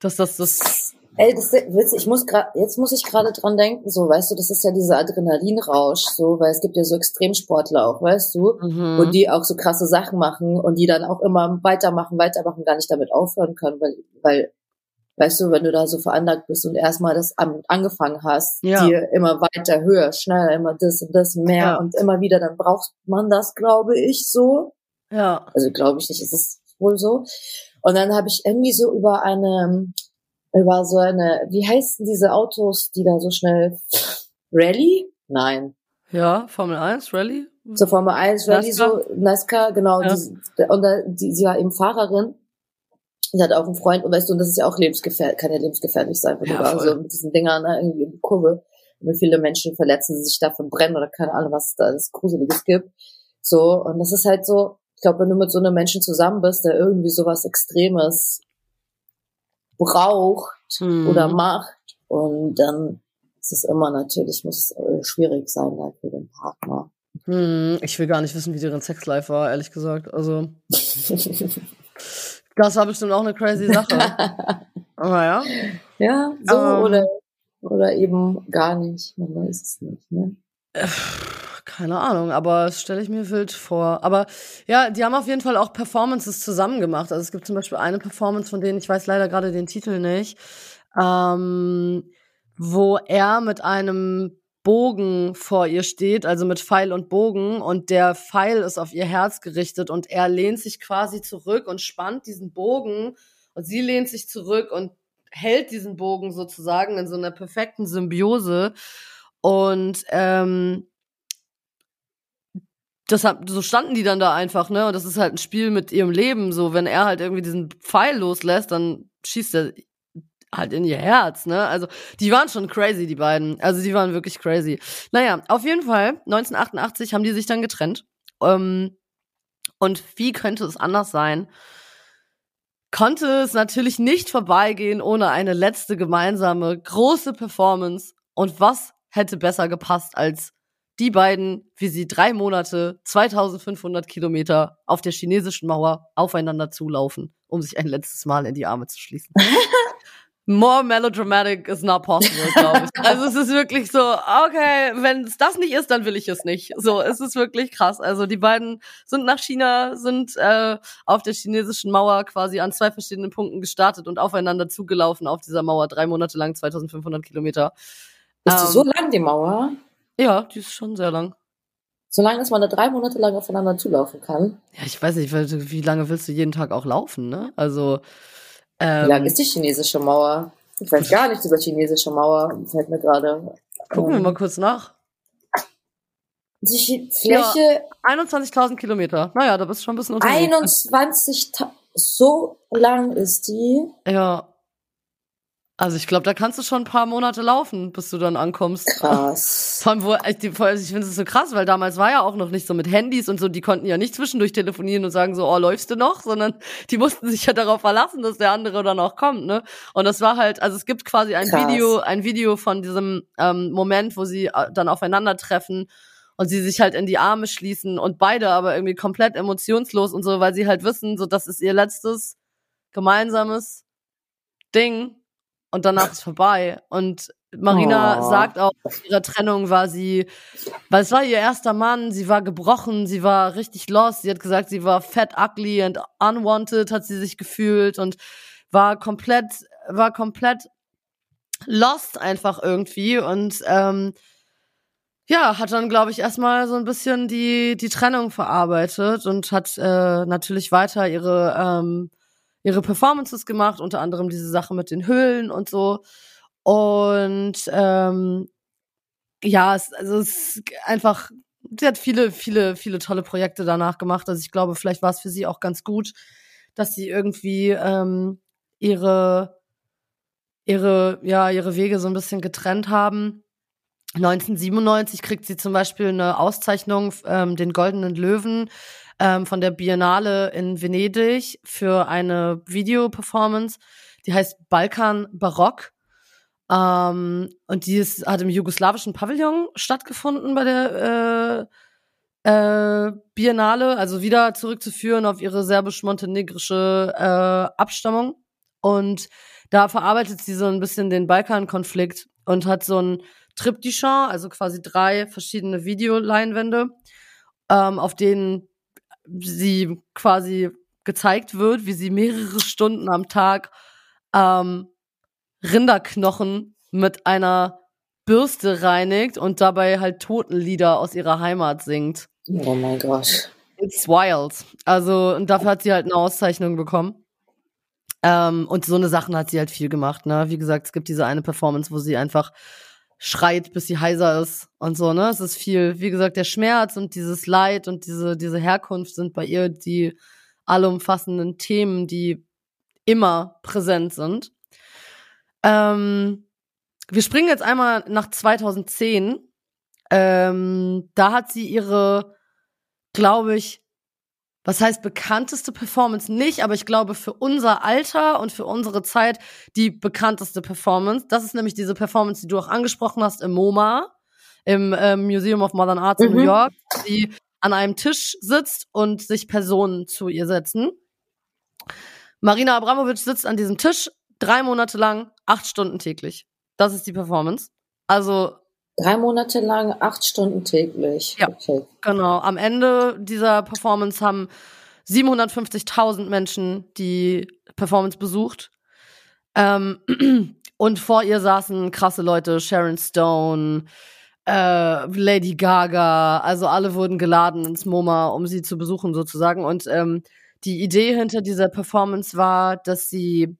dass das das. Ey, das ist ich muss gerade, jetzt muss ich gerade dran denken, so, weißt du, das ist ja dieser Adrenalinrausch, so, weil es gibt ja so Extremsportler auch, weißt du, mhm. und die auch so krasse Sachen machen und die dann auch immer weitermachen, weitermachen, gar nicht damit aufhören können, weil, weil weißt du, wenn du da so veranlagt bist und erstmal das an, angefangen hast, ja. dir immer weiter, höher, schneller, immer das und das mehr ja. und immer wieder, dann braucht man das, glaube ich, so. Ja. Also glaube ich nicht, ist es wohl so. Und dann habe ich irgendwie so über eine, über so eine, wie heißen diese Autos, die da so schnell Rallye? Nein. Ja, Formel 1, Rallye? Zur Formel 1, Rallye, so, NASCAR, genau. Ja. Die, und da, die, sie war eben Fahrerin Sie hat auch einen Freund, und weißt du, und das ist ja auch lebensgefährlich, kann ja lebensgefährlich sein, wenn ja, du da so mit diesen Dingern ne, irgendwie in die Kurve, wie viele Menschen verletzen sich da verbrennen oder keine Ahnung, was da alles Gruseliges gibt. So, und das ist halt so, ich glaube, wenn du mit so einem Menschen zusammen bist, der irgendwie sowas Extremes braucht mhm. oder macht, und dann ist es immer natürlich, muss es schwierig sein da für den Partner. Hm, ich will gar nicht wissen, wie deren Sexlife war, ehrlich gesagt. Also. [laughs] Das war bestimmt auch eine crazy Sache. [laughs] Aber ja. Ja, so ähm, oder, oder eben gar nicht. Man weiß es nicht, ne? Keine Ahnung, aber das stelle ich mir wild vor. Aber ja, die haben auf jeden Fall auch Performances zusammen gemacht. Also es gibt zum Beispiel eine Performance, von denen ich weiß leider gerade den Titel nicht, ähm, wo er mit einem Bogen vor ihr steht, also mit Pfeil und Bogen und der Pfeil ist auf ihr Herz gerichtet und er lehnt sich quasi zurück und spannt diesen Bogen und sie lehnt sich zurück und hält diesen Bogen sozusagen in so einer perfekten Symbiose und ähm, das hat, so standen die dann da einfach, ne? Und das ist halt ein Spiel mit ihrem Leben. So, wenn er halt irgendwie diesen Pfeil loslässt, dann schießt er halt in ihr Herz, ne? Also, die waren schon crazy, die beiden. Also, die waren wirklich crazy. Naja, auf jeden Fall, 1988 haben die sich dann getrennt. Ähm, und wie könnte es anders sein? Konnte es natürlich nicht vorbeigehen ohne eine letzte gemeinsame große Performance. Und was hätte besser gepasst als die beiden, wie sie drei Monate, 2500 Kilometer auf der chinesischen Mauer aufeinander zulaufen, um sich ein letztes Mal in die Arme zu schließen. [laughs] more melodramatic is not possible, glaube ich. [laughs] Also es ist wirklich so, okay, wenn es das nicht ist, dann will ich es nicht. So, es ist wirklich krass. Also die beiden sind nach China, sind äh, auf der chinesischen Mauer quasi an zwei verschiedenen Punkten gestartet und aufeinander zugelaufen auf dieser Mauer, drei Monate lang, 2500 Kilometer. Ist ähm, die so lang, die Mauer? Ja, die ist schon sehr lang. So lange, dass man da drei Monate lang aufeinander zulaufen kann? Ja, ich weiß nicht, wie lange willst du jeden Tag auch laufen, ne? Also ähm, Wie lang ist die chinesische Mauer? Ich weiß gar nichts über chinesische Mauer, fällt mir gerade. Gucken ähm, wir mal kurz nach. Die Fläche. Ja, 21.000 Kilometer. Naja, da bist du schon ein bisschen unterwegs. 21, so lang ist die. Ja. Also ich glaube, da kannst du schon ein paar Monate laufen, bis du dann ankommst. Krass. Vor allem, wo, ich, ich finde es so krass, weil damals war ja auch noch nicht so mit Handys und so, die konnten ja nicht zwischendurch telefonieren und sagen so, oh, läufst du noch? Sondern die mussten sich ja darauf verlassen, dass der andere dann auch kommt, ne? Und das war halt, also es gibt quasi ein krass. Video, ein Video von diesem ähm, Moment, wo sie äh, dann aufeinandertreffen und sie sich halt in die Arme schließen und beide aber irgendwie komplett emotionslos und so, weil sie halt wissen, so das ist ihr letztes gemeinsames Ding und danach ist vorbei. Und Marina oh. sagt auch, nach ihrer Trennung war sie, weil es war ihr erster Mann, sie war gebrochen, sie war richtig lost. Sie hat gesagt, sie war fat, ugly and unwanted, hat sie sich gefühlt und war komplett, war komplett lost einfach irgendwie und ähm, ja, hat dann, glaube ich, erstmal so ein bisschen die, die Trennung verarbeitet und hat äh, natürlich weiter ihre, ähm, ihre Performances gemacht, unter anderem diese Sache mit den Höhlen und so. Und ähm, ja, es, also es ist einfach, sie hat viele, viele, viele tolle Projekte danach gemacht. Also ich glaube, vielleicht war es für sie auch ganz gut, dass sie irgendwie ähm, ihre, ihre, ja, ihre Wege so ein bisschen getrennt haben 1997 kriegt sie zum Beispiel eine Auszeichnung, ähm, den Goldenen Löwen ähm, von der Biennale in Venedig für eine Videoperformance, die heißt Balkan Barock. Ähm, und die ist, hat im jugoslawischen Pavillon stattgefunden bei der äh, äh, Biennale, also wieder zurückzuführen auf ihre serbisch-montenegrische äh, Abstammung. Und da verarbeitet sie so ein bisschen den Balkankonflikt und hat so ein Trip du Champ, also quasi drei verschiedene Videoleinwände, ähm, auf denen sie quasi gezeigt wird, wie sie mehrere Stunden am Tag ähm, Rinderknochen mit einer Bürste reinigt und dabei halt Totenlieder aus ihrer Heimat singt. Oh mein Gott. It's wild. Also, und dafür hat sie halt eine Auszeichnung bekommen. Ähm, und so eine Sachen hat sie halt viel gemacht, ne? Wie gesagt, es gibt diese eine Performance, wo sie einfach schreit, bis sie heiser ist und so, ne? Es ist viel, wie gesagt, der Schmerz und dieses Leid und diese, diese Herkunft sind bei ihr die allumfassenden Themen, die immer präsent sind. Ähm, wir springen jetzt einmal nach 2010. Ähm, da hat sie ihre, glaube ich, was heißt bekannteste Performance nicht, aber ich glaube für unser Alter und für unsere Zeit die bekannteste Performance. Das ist nämlich diese Performance, die du auch angesprochen hast im MoMA, im äh, Museum of Modern Arts in New mhm. York, die an einem Tisch sitzt und sich Personen zu ihr setzen. Marina Abramovic sitzt an diesem Tisch drei Monate lang, acht Stunden täglich. Das ist die Performance. Also Drei Monate lang, acht Stunden täglich. Ja, okay. genau. Am Ende dieser Performance haben 750.000 Menschen die Performance besucht. Ähm, [clears throat] und vor ihr saßen krasse Leute, Sharon Stone, äh, Lady Gaga, also alle wurden geladen ins MoMA, um sie zu besuchen sozusagen. Und ähm, die Idee hinter dieser Performance war, dass sie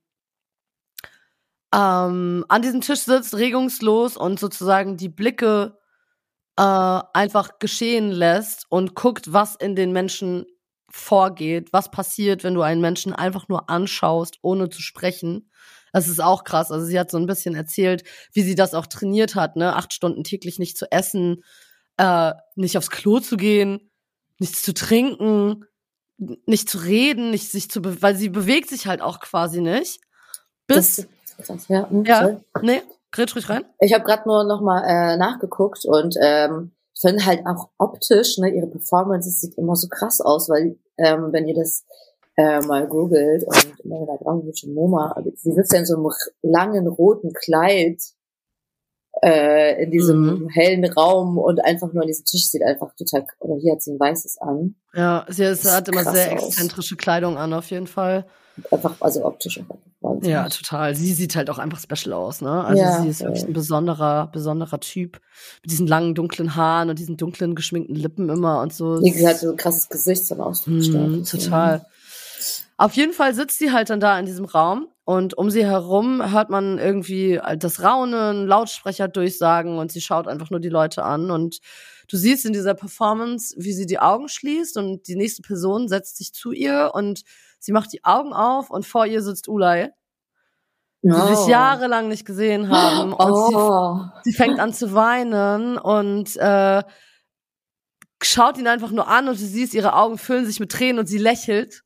ähm, an diesem Tisch sitzt, regungslos und sozusagen die Blicke äh, einfach geschehen lässt und guckt, was in den Menschen vorgeht, was passiert, wenn du einen Menschen einfach nur anschaust, ohne zu sprechen. Das ist auch krass. Also sie hat so ein bisschen erzählt, wie sie das auch trainiert hat, ne, acht Stunden täglich nicht zu essen, äh, nicht aufs Klo zu gehen, nichts zu trinken, nicht zu reden, nicht sich zu, weil sie bewegt sich halt auch quasi nicht. Bis das ja. Hm, ja, sorry. nee, grätsch ruhig rein. Ich habe gerade nur noch mal äh, nachgeguckt und ähm, ich finde halt auch optisch, ne, ihre Performance sieht immer so krass aus, weil ähm, wenn ihr das äh, mal googelt und immer da dran wird schon MoMA, sie sitzt ja in so einem langen roten Kleid äh, in diesem mhm. hellen Raum und einfach nur an diesem Tisch sieht einfach total, oder hier hat sie ein weißes an. Ja, sie ist, hat immer sehr exzentrische aus. Kleidung an, auf jeden Fall. Einfach, also optisch auch Ja, total. Sie sieht halt auch einfach special aus, ne? Also ja, sie ist wirklich ein besonderer, besonderer Typ. Mit diesen langen, dunklen Haaren und diesen dunklen, geschminkten Lippen immer und so. Sie hat so ein krasses Gesicht zum Ausdruck. Mm, total. Auf jeden Fall sitzt sie halt dann da in diesem Raum und um sie herum hört man irgendwie das Raunen, Lautsprecher durchsagen und sie schaut einfach nur die Leute an und du siehst in dieser Performance, wie sie die Augen schließt und die nächste Person setzt sich zu ihr und sie macht die Augen auf und vor ihr sitzt Ulay die oh. sich jahrelang nicht gesehen haben. Und oh. sie, sie, fängt an zu weinen und äh, schaut ihn einfach nur an und du siehst, ihre Augen füllen sich mit Tränen und sie lächelt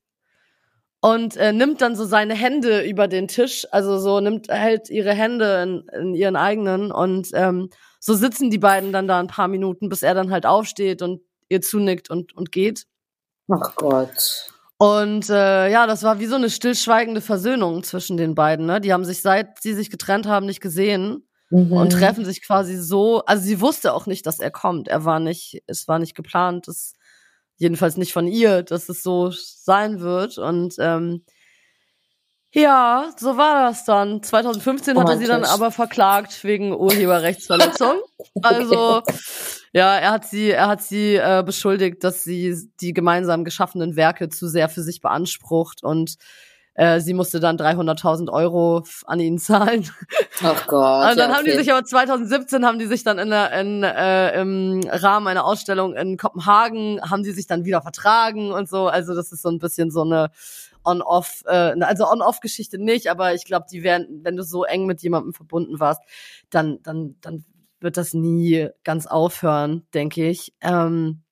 und äh, nimmt dann so seine Hände über den Tisch, also so nimmt hält ihre Hände in, in ihren eigenen und ähm, so sitzen die beiden dann da ein paar Minuten, bis er dann halt aufsteht und ihr zunickt und und geht. Ach Gott. Und äh, ja, das war wie so eine stillschweigende Versöhnung zwischen den beiden. Ne? Die haben sich, seit sie sich getrennt haben, nicht gesehen mhm. und treffen sich quasi so. Also sie wusste auch nicht, dass er kommt. Er war nicht, es war nicht geplant, das, jedenfalls nicht von ihr, dass es so sein wird. Und ähm, Ja, so war das dann. 2015 hat er sie dann aber verklagt wegen Urheberrechtsverletzung. [laughs] Also ja, er hat sie, er hat sie äh, beschuldigt, dass sie die gemeinsam geschaffenen Werke zu sehr für sich beansprucht und äh, sie musste dann 300.000 Euro an ihn zahlen. Ach Gott. [laughs] Und dann ja, haben die sich aber 2017 haben die sich dann in der, in, äh, im Rahmen einer Ausstellung in Kopenhagen haben die sich dann wieder vertragen und so. Also das ist so ein bisschen so eine On-Off, äh, also On-Off-Geschichte nicht, aber ich glaube, die werden, wenn du so eng mit jemandem verbunden warst, dann, dann, dann wird das nie ganz aufhören, denke ich. Ähm,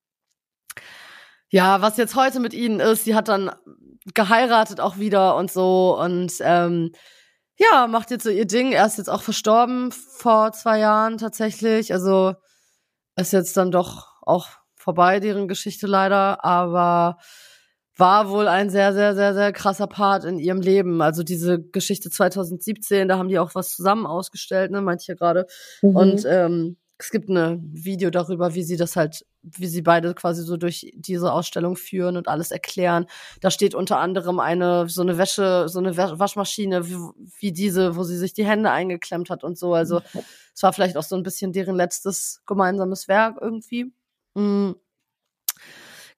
ja, was jetzt heute mit ihnen ist, sie hat dann geheiratet auch wieder und so und ähm, ja, macht jetzt so ihr Ding. Er ist jetzt auch verstorben vor zwei Jahren tatsächlich. Also ist jetzt dann doch auch vorbei, deren Geschichte leider. Aber war wohl ein sehr, sehr, sehr, sehr krasser Part in ihrem Leben. Also diese Geschichte 2017, da haben die auch was zusammen ausgestellt, ne, meinte ich ja gerade. Mhm. Und ähm, es gibt ein Video darüber, wie sie das halt, wie sie beide quasi so durch diese Ausstellung führen und alles erklären. Da steht unter anderem eine, so eine Wäsche, so eine Waschmaschine, wie, wie diese, wo sie sich die Hände eingeklemmt hat und so. Also es war vielleicht auch so ein bisschen deren letztes gemeinsames Werk irgendwie. Mhm.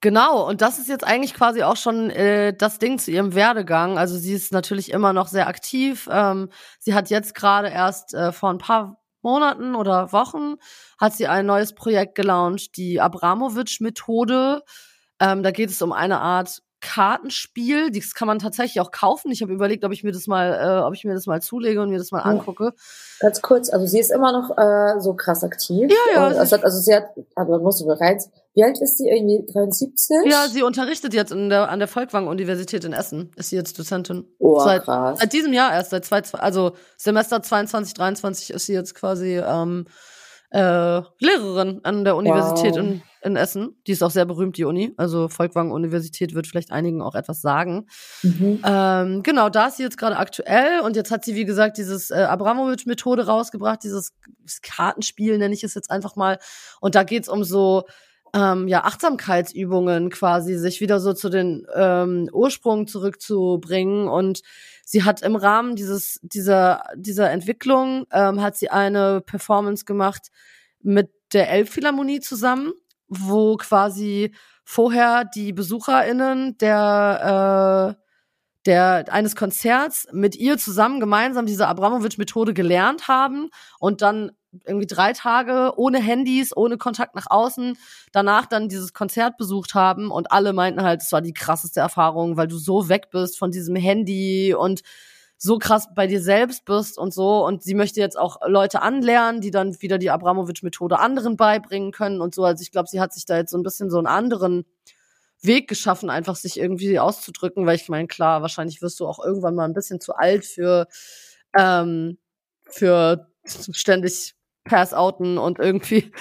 Genau, und das ist jetzt eigentlich quasi auch schon äh, das Ding zu ihrem Werdegang. Also sie ist natürlich immer noch sehr aktiv. Ähm, sie hat jetzt gerade erst äh, vor ein paar Monaten oder Wochen hat sie ein neues Projekt gelauncht, die Abramowitsch-Methode. Ähm, da geht es um eine Art Kartenspiel. Das kann man tatsächlich auch kaufen. Ich habe überlegt, ob ich mir das mal, äh, ob ich mir das mal zulege und mir das mal angucke. Ganz kurz, also sie ist immer noch äh, so krass aktiv. Ja, ja. Also, also sie hat, aber musst du bereits. Wie alt ist sie? Irgendwie 73? Ja, sie unterrichtet jetzt in der, an der Volkwang-Universität in Essen. Ist sie jetzt Dozentin. Oh, seit, krass. Seit diesem Jahr erst, seit zwei, also Semester 22, 23 ist sie jetzt quasi ähm, äh, Lehrerin an der Universität wow. in, in Essen. Die ist auch sehr berühmt, die Uni. Also Volkwang Universität wird vielleicht einigen auch etwas sagen. Mhm. Ähm, genau, da ist sie jetzt gerade aktuell und jetzt hat sie, wie gesagt, dieses äh, Abramowitsch-Methode rausgebracht, dieses Kartenspiel nenne ich es jetzt einfach mal. Und da geht's um so ähm, ja, Achtsamkeitsübungen quasi, sich wieder so zu den ähm, Ursprung zurückzubringen. Und sie hat im Rahmen dieses, dieser, dieser Entwicklung, ähm, hat sie eine Performance gemacht mit der Elbphilharmonie zusammen, wo quasi vorher die BesucherInnen der, äh, der eines Konzerts mit ihr zusammen gemeinsam diese Abramowitsch-Methode gelernt haben und dann irgendwie drei Tage ohne Handys, ohne Kontakt nach außen, danach dann dieses Konzert besucht haben und alle meinten halt, es war die krasseste Erfahrung, weil du so weg bist von diesem Handy und so krass bei dir selbst bist und so. Und sie möchte jetzt auch Leute anlernen, die dann wieder die Abramowitsch-Methode anderen beibringen können und so. Also ich glaube, sie hat sich da jetzt so ein bisschen so einen anderen Weg geschaffen, einfach sich irgendwie auszudrücken, weil ich meine, klar, wahrscheinlich wirst du auch irgendwann mal ein bisschen zu alt für, ähm, für ständig Pass-outen und irgendwie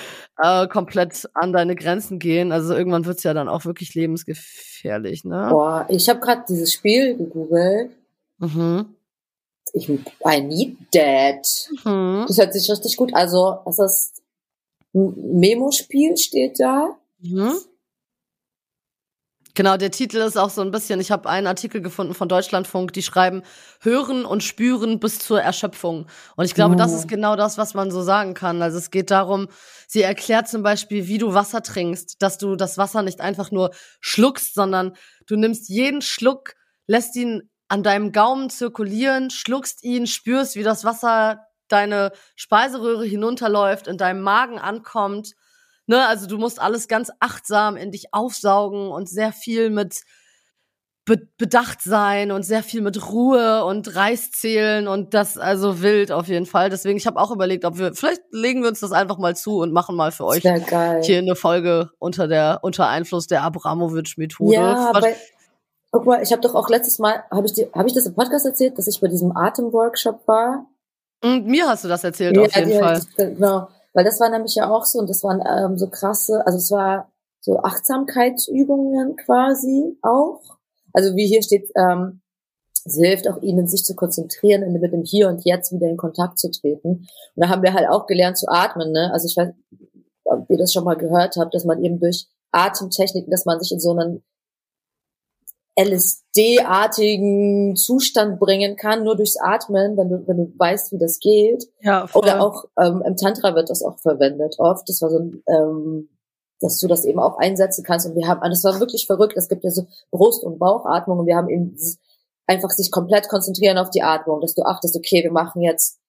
äh, komplett an deine Grenzen gehen. Also irgendwann wird's ja dann auch wirklich lebensgefährlich, ne? Boah, ich habe gerade dieses Spiel gegoogelt. Mhm. Ich, I need that. Mhm. Das hört sich richtig gut. Also, es ist Memo-Spiel, steht da. Mhm. Genau, der Titel ist auch so ein bisschen, ich habe einen Artikel gefunden von Deutschlandfunk, die schreiben Hören und Spüren bis zur Erschöpfung. Und ich glaube, oh. das ist genau das, was man so sagen kann. Also es geht darum, sie erklärt zum Beispiel, wie du Wasser trinkst, dass du das Wasser nicht einfach nur schluckst, sondern du nimmst jeden Schluck, lässt ihn an deinem Gaumen zirkulieren, schluckst ihn, spürst, wie das Wasser deine Speiseröhre hinunterläuft, in deinem Magen ankommt Ne, also du musst alles ganz achtsam in dich aufsaugen und sehr viel mit be bedacht sein und sehr viel mit Ruhe und Reis zählen und das also wild auf jeden Fall. Deswegen, ich habe auch überlegt, ob wir vielleicht legen wir uns das einfach mal zu und machen mal für euch hier eine Folge unter der unter Einfluss der Abramowitsch Methode. Ja, aber guck mal, ich habe doch auch letztes Mal habe ich habe ich das im Podcast erzählt, dass ich bei diesem Atemworkshop war. Und mir hast du das erzählt ja, auf jeden Fall. Genau. Weil das war nämlich ja auch so, und das waren ähm, so krasse, also es war so Achtsamkeitsübungen quasi auch. Also wie hier steht, ähm, es hilft auch ihnen, sich zu konzentrieren und mit dem Hier und Jetzt wieder in Kontakt zu treten. Und da haben wir halt auch gelernt zu atmen, ne? Also ich weiß, ob ihr das schon mal gehört habt, dass man eben durch Atemtechniken, dass man sich in so einen LSD-artigen Zustand bringen kann, nur durchs Atmen, wenn du, wenn du weißt, wie das geht. Ja, voll. Oder auch ähm, im Tantra wird das auch verwendet oft. Das war so ein, ähm, dass du das eben auch einsetzen kannst. Und wir haben, das war wirklich verrückt. Es gibt ja so Brust- und Bauchatmung und wir haben eben einfach sich komplett konzentrieren auf die Atmung, dass du achtest, okay, wir machen jetzt,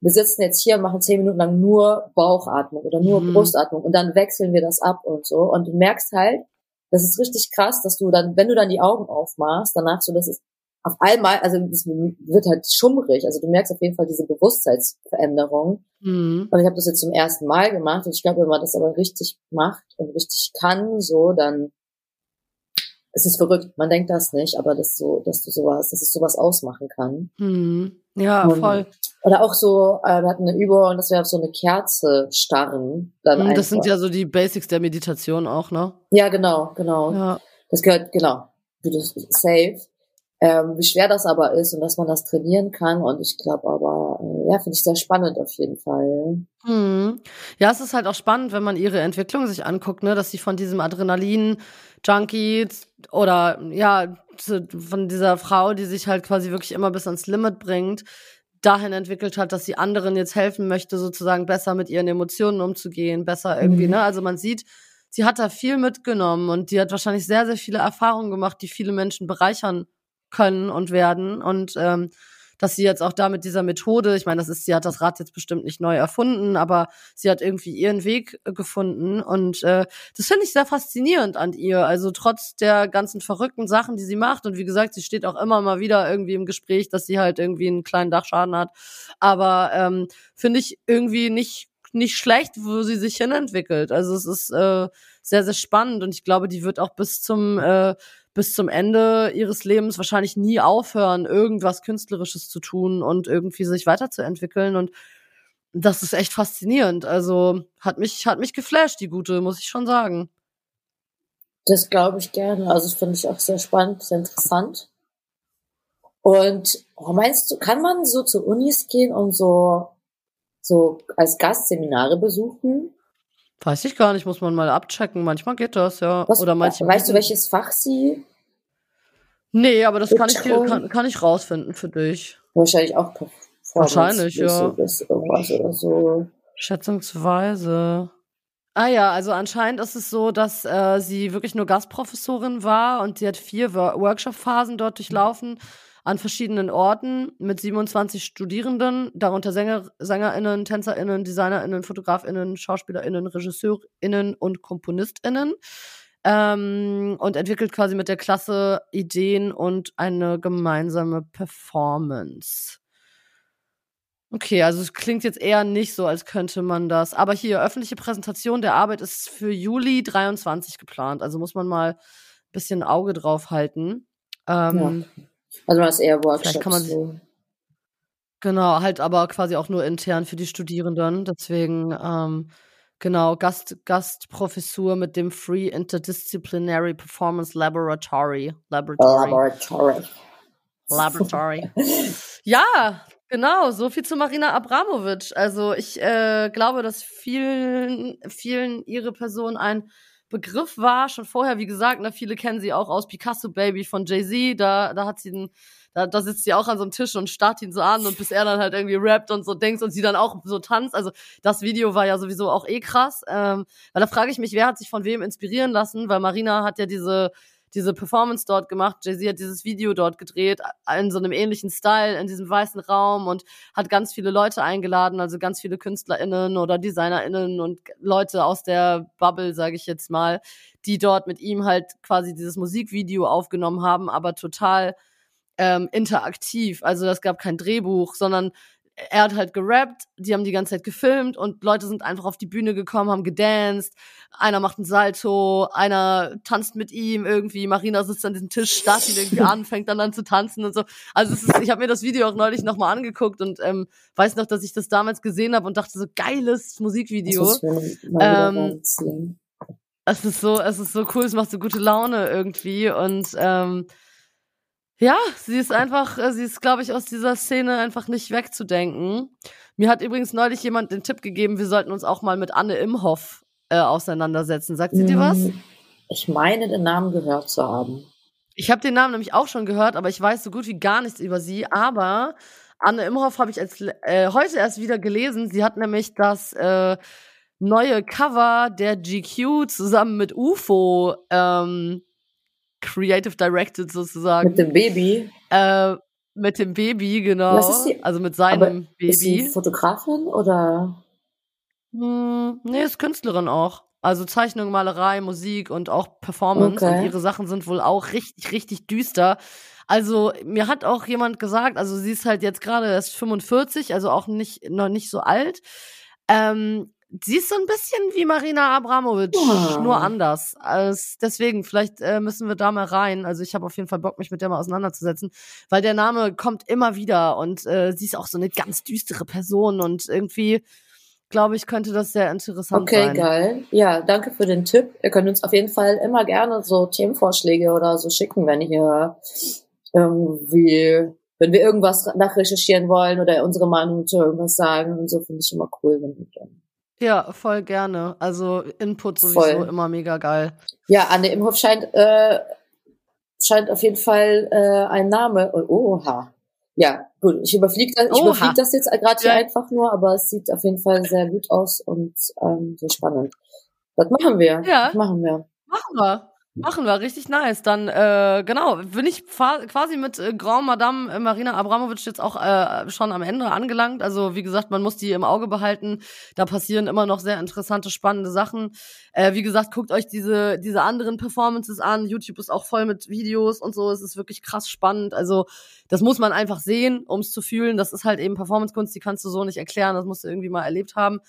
wir sitzen jetzt hier und machen zehn Minuten lang nur Bauchatmung oder nur mhm. Brustatmung und dann wechseln wir das ab und so. Und du merkst halt, das ist richtig krass, dass du dann, wenn du dann die Augen aufmachst, danach so, das ist auf einmal, also das wird halt schummrig. Also du merkst auf jeden Fall diese Bewusstseinsveränderung. Mhm. Und ich habe das jetzt zum ersten Mal gemacht. Und ich glaube, wenn man das aber richtig macht und richtig kann, so, dann ist es verrückt. Man denkt das nicht, aber das so, dass du sowas, dass es sowas ausmachen kann. Mhm. Ja, und, voll. Oder auch so, äh, wir hatten eine Übung, dass wir auf so eine Kerze starren. Dann mhm, das sind ja so die Basics der Meditation auch, ne? Ja, genau, genau. Ja. Das gehört, genau, safe ähm, wie schwer das aber ist und dass man das trainieren kann. Und ich glaube aber, äh, ja, finde ich sehr spannend auf jeden Fall. Mhm. Ja, es ist halt auch spannend, wenn man ihre Entwicklung sich anguckt, ne, dass sie von diesem Adrenalin-Junkie oder ja, von dieser Frau, die sich halt quasi wirklich immer bis ans Limit bringt, dahin entwickelt hat, dass sie anderen jetzt helfen möchte, sozusagen besser mit ihren Emotionen umzugehen, besser irgendwie, mhm. ne? Also man sieht, sie hat da viel mitgenommen und die hat wahrscheinlich sehr, sehr viele Erfahrungen gemacht, die viele Menschen bereichern können und werden und ähm, dass sie jetzt auch da mit dieser Methode, ich meine, das ist, sie hat das Rad jetzt bestimmt nicht neu erfunden, aber sie hat irgendwie ihren Weg äh, gefunden und äh, das finde ich sehr faszinierend an ihr. Also trotz der ganzen verrückten Sachen, die sie macht und wie gesagt, sie steht auch immer mal wieder irgendwie im Gespräch, dass sie halt irgendwie einen kleinen Dachschaden hat, aber ähm, finde ich irgendwie nicht nicht schlecht, wo sie sich hinentwickelt. Also es ist äh, sehr sehr spannend und ich glaube, die wird auch bis zum äh, bis zum Ende ihres Lebens wahrscheinlich nie aufhören, irgendwas Künstlerisches zu tun und irgendwie sich weiterzuentwickeln. Und das ist echt faszinierend. Also hat mich, hat mich geflasht, die gute, muss ich schon sagen. Das glaube ich gerne. Also das finde ich auch sehr spannend, sehr interessant. Und oh, meinst du, kann man so zu Unis gehen und so, so als Gastseminare besuchen? Weiß ich gar nicht, muss man mal abchecken. Manchmal geht das, ja. Was, Oder manchmal weißt du, welches Fach sie? Nee, aber das kann ich, dir, kann, kann ich rausfinden für dich. Wahrscheinlich auch Wahrscheinlich, ja. Irgendwas oder so. Schätzungsweise. Ah ja, also anscheinend ist es so, dass äh, sie wirklich nur Gastprofessorin war und sie hat vier Workshop-Phasen dort durchlaufen an verschiedenen Orten mit 27 Studierenden, darunter Sänger, SängerInnen, TänzerInnen, DesignerInnen, FotografInnen, SchauspielerInnen, RegisseurInnen und KomponistInnen. Ähm, und entwickelt quasi mit der Klasse Ideen und eine gemeinsame Performance. Okay, also es klingt jetzt eher nicht so, als könnte man das. Aber hier, öffentliche Präsentation der Arbeit ist für Juli 23 geplant. Also muss man mal ein bisschen Auge drauf halten. Ähm, ja. Also man ist eher Workshops. Kann man, so. Genau, halt aber quasi auch nur intern für die Studierenden. Deswegen, ähm, genau, Gast, Gastprofessur mit dem Free Interdisciplinary Performance Laboratory. Laboratory. Laboratory. Laboratory. [laughs] ja, genau, so viel zu Marina Abramovic. Also ich äh, glaube, dass vielen, vielen ihre Person ein Begriff war, schon vorher, wie gesagt, ne, viele kennen sie auch aus Picasso Baby von Jay-Z, da, da hat sie einen, da, da sitzt sie auch an so einem Tisch und starrt ihn so an und bis er dann halt irgendwie rappt und so denkt und sie dann auch so tanzt. Also das Video war ja sowieso auch eh krass. Ähm, weil da frage ich mich, wer hat sich von wem inspirieren lassen, weil Marina hat ja diese diese Performance dort gemacht. Jay-Z hat dieses Video dort gedreht, in so einem ähnlichen Style, in diesem weißen Raum und hat ganz viele Leute eingeladen, also ganz viele KünstlerInnen oder DesignerInnen und Leute aus der Bubble, sage ich jetzt mal, die dort mit ihm halt quasi dieses Musikvideo aufgenommen haben, aber total ähm, interaktiv. Also das gab kein Drehbuch, sondern er hat halt gerappt, die haben die ganze Zeit gefilmt und Leute sind einfach auf die Bühne gekommen, haben gedanced, einer macht einen Salto, einer tanzt mit ihm irgendwie, Marina sitzt an diesem Tisch, starrt ihn irgendwie an, fängt dann an zu tanzen und so. Also es ist, ich habe mir das Video auch neulich nochmal angeguckt und ähm, weiß noch, dass ich das damals gesehen habe und dachte so, geiles Musikvideo. Das ist ähm, es ist so, es ist so cool, es macht so gute Laune irgendwie und ähm, ja, sie ist einfach, äh, sie ist, glaube ich, aus dieser Szene einfach nicht wegzudenken. Mir hat übrigens neulich jemand den Tipp gegeben, wir sollten uns auch mal mit Anne Imhoff äh, auseinandersetzen. Sagt sie dir was? Ich meine, den Namen gehört zu haben. Ich habe den Namen nämlich auch schon gehört, aber ich weiß so gut wie gar nichts über sie. Aber Anne Imhoff habe ich als, äh, heute erst wieder gelesen. Sie hat nämlich das äh, neue Cover der GQ zusammen mit UFO ähm, creative directed sozusagen. Mit dem Baby. Äh, mit dem Baby, genau. Was ist sie? Also mit seinem Baby. Ist sie Fotografin oder? Hm, nee, ist Künstlerin auch. Also Zeichnung, Malerei, Musik und auch Performance. Okay. Und ihre Sachen sind wohl auch richtig, richtig düster. Also mir hat auch jemand gesagt, also sie ist halt jetzt gerade erst 45, also auch nicht noch nicht so alt. Ähm, sie ist so ein bisschen wie Marina Abramovic, Ja. nur anders. Also deswegen, vielleicht äh, müssen wir da mal rein. Also ich habe auf jeden Fall Bock, mich mit der mal auseinanderzusetzen, weil der Name kommt immer wieder und äh, sie ist auch so eine ganz düstere Person und irgendwie glaube ich, könnte das sehr interessant Okay, sein. geil. Ja, danke für den Tipp. Ihr könnt uns auf jeden Fall immer gerne so Themenvorschläge oder so schicken, wenn ihr irgendwie, wenn wir irgendwas nachrecherchieren wollen oder unsere Meinung zu irgendwas sagen und so, finde ich immer cool, wenn wir dann. Ja, voll gerne. Also Input sowieso Voll. immer mega geil. Ja, Anne Imhoff scheint, äh, scheint auf jeden Fall äh, ein Name. Oha. Ja, gut. Ich überfliege das, ich überflieg das jetzt gerade hier Ja. einfach nur, aber es sieht auf jeden Fall sehr gut aus und ähm, sehr spannend. Was machen wir? Ja. Was machen wir? Machen wir. Machen wir, richtig nice. Dann, äh, genau, bin ich quasi mit äh, Grand Madame äh, Marina Abramovic jetzt auch äh, schon am Ende angelangt. Also, wie gesagt, man muss die im Auge behalten. Da passieren immer noch sehr interessante, spannende Sachen. Äh, wie gesagt, guckt euch diese, diese anderen Performances an. YouTube ist auch voll mit Videos und so. Es ist wirklich krass spannend. Also, das muss man einfach sehen, um es zu fühlen. Das ist halt eben Performancekunst, die kannst du so nicht erklären. Das musst du irgendwie mal erlebt haben.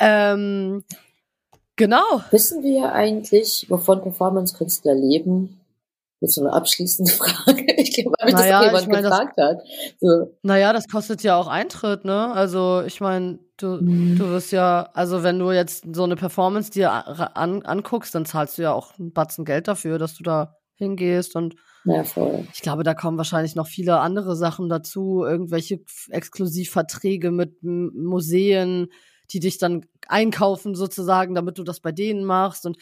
Ähm, genau. Wissen wir eigentlich, wovon Performance-Künstler leben? Das ist so eine abschließende [laughs] Frage. Ich glaube, weil mich Naja, das jemand ich meine, das- gefragt hat. So. Naja, das kostet ja auch Eintritt, ne? Also ich meine, du, Mhm. du wirst ja, also wenn du jetzt so eine Performance dir an, anguckst, dann zahlst du ja auch einen Batzen Geld dafür, dass du da hingehst und Ja, voll. ich glaube, da kommen wahrscheinlich noch viele andere Sachen dazu, irgendwelche Exklusivverträge mit Museen, die dich dann einkaufen sozusagen, damit du das bei denen machst und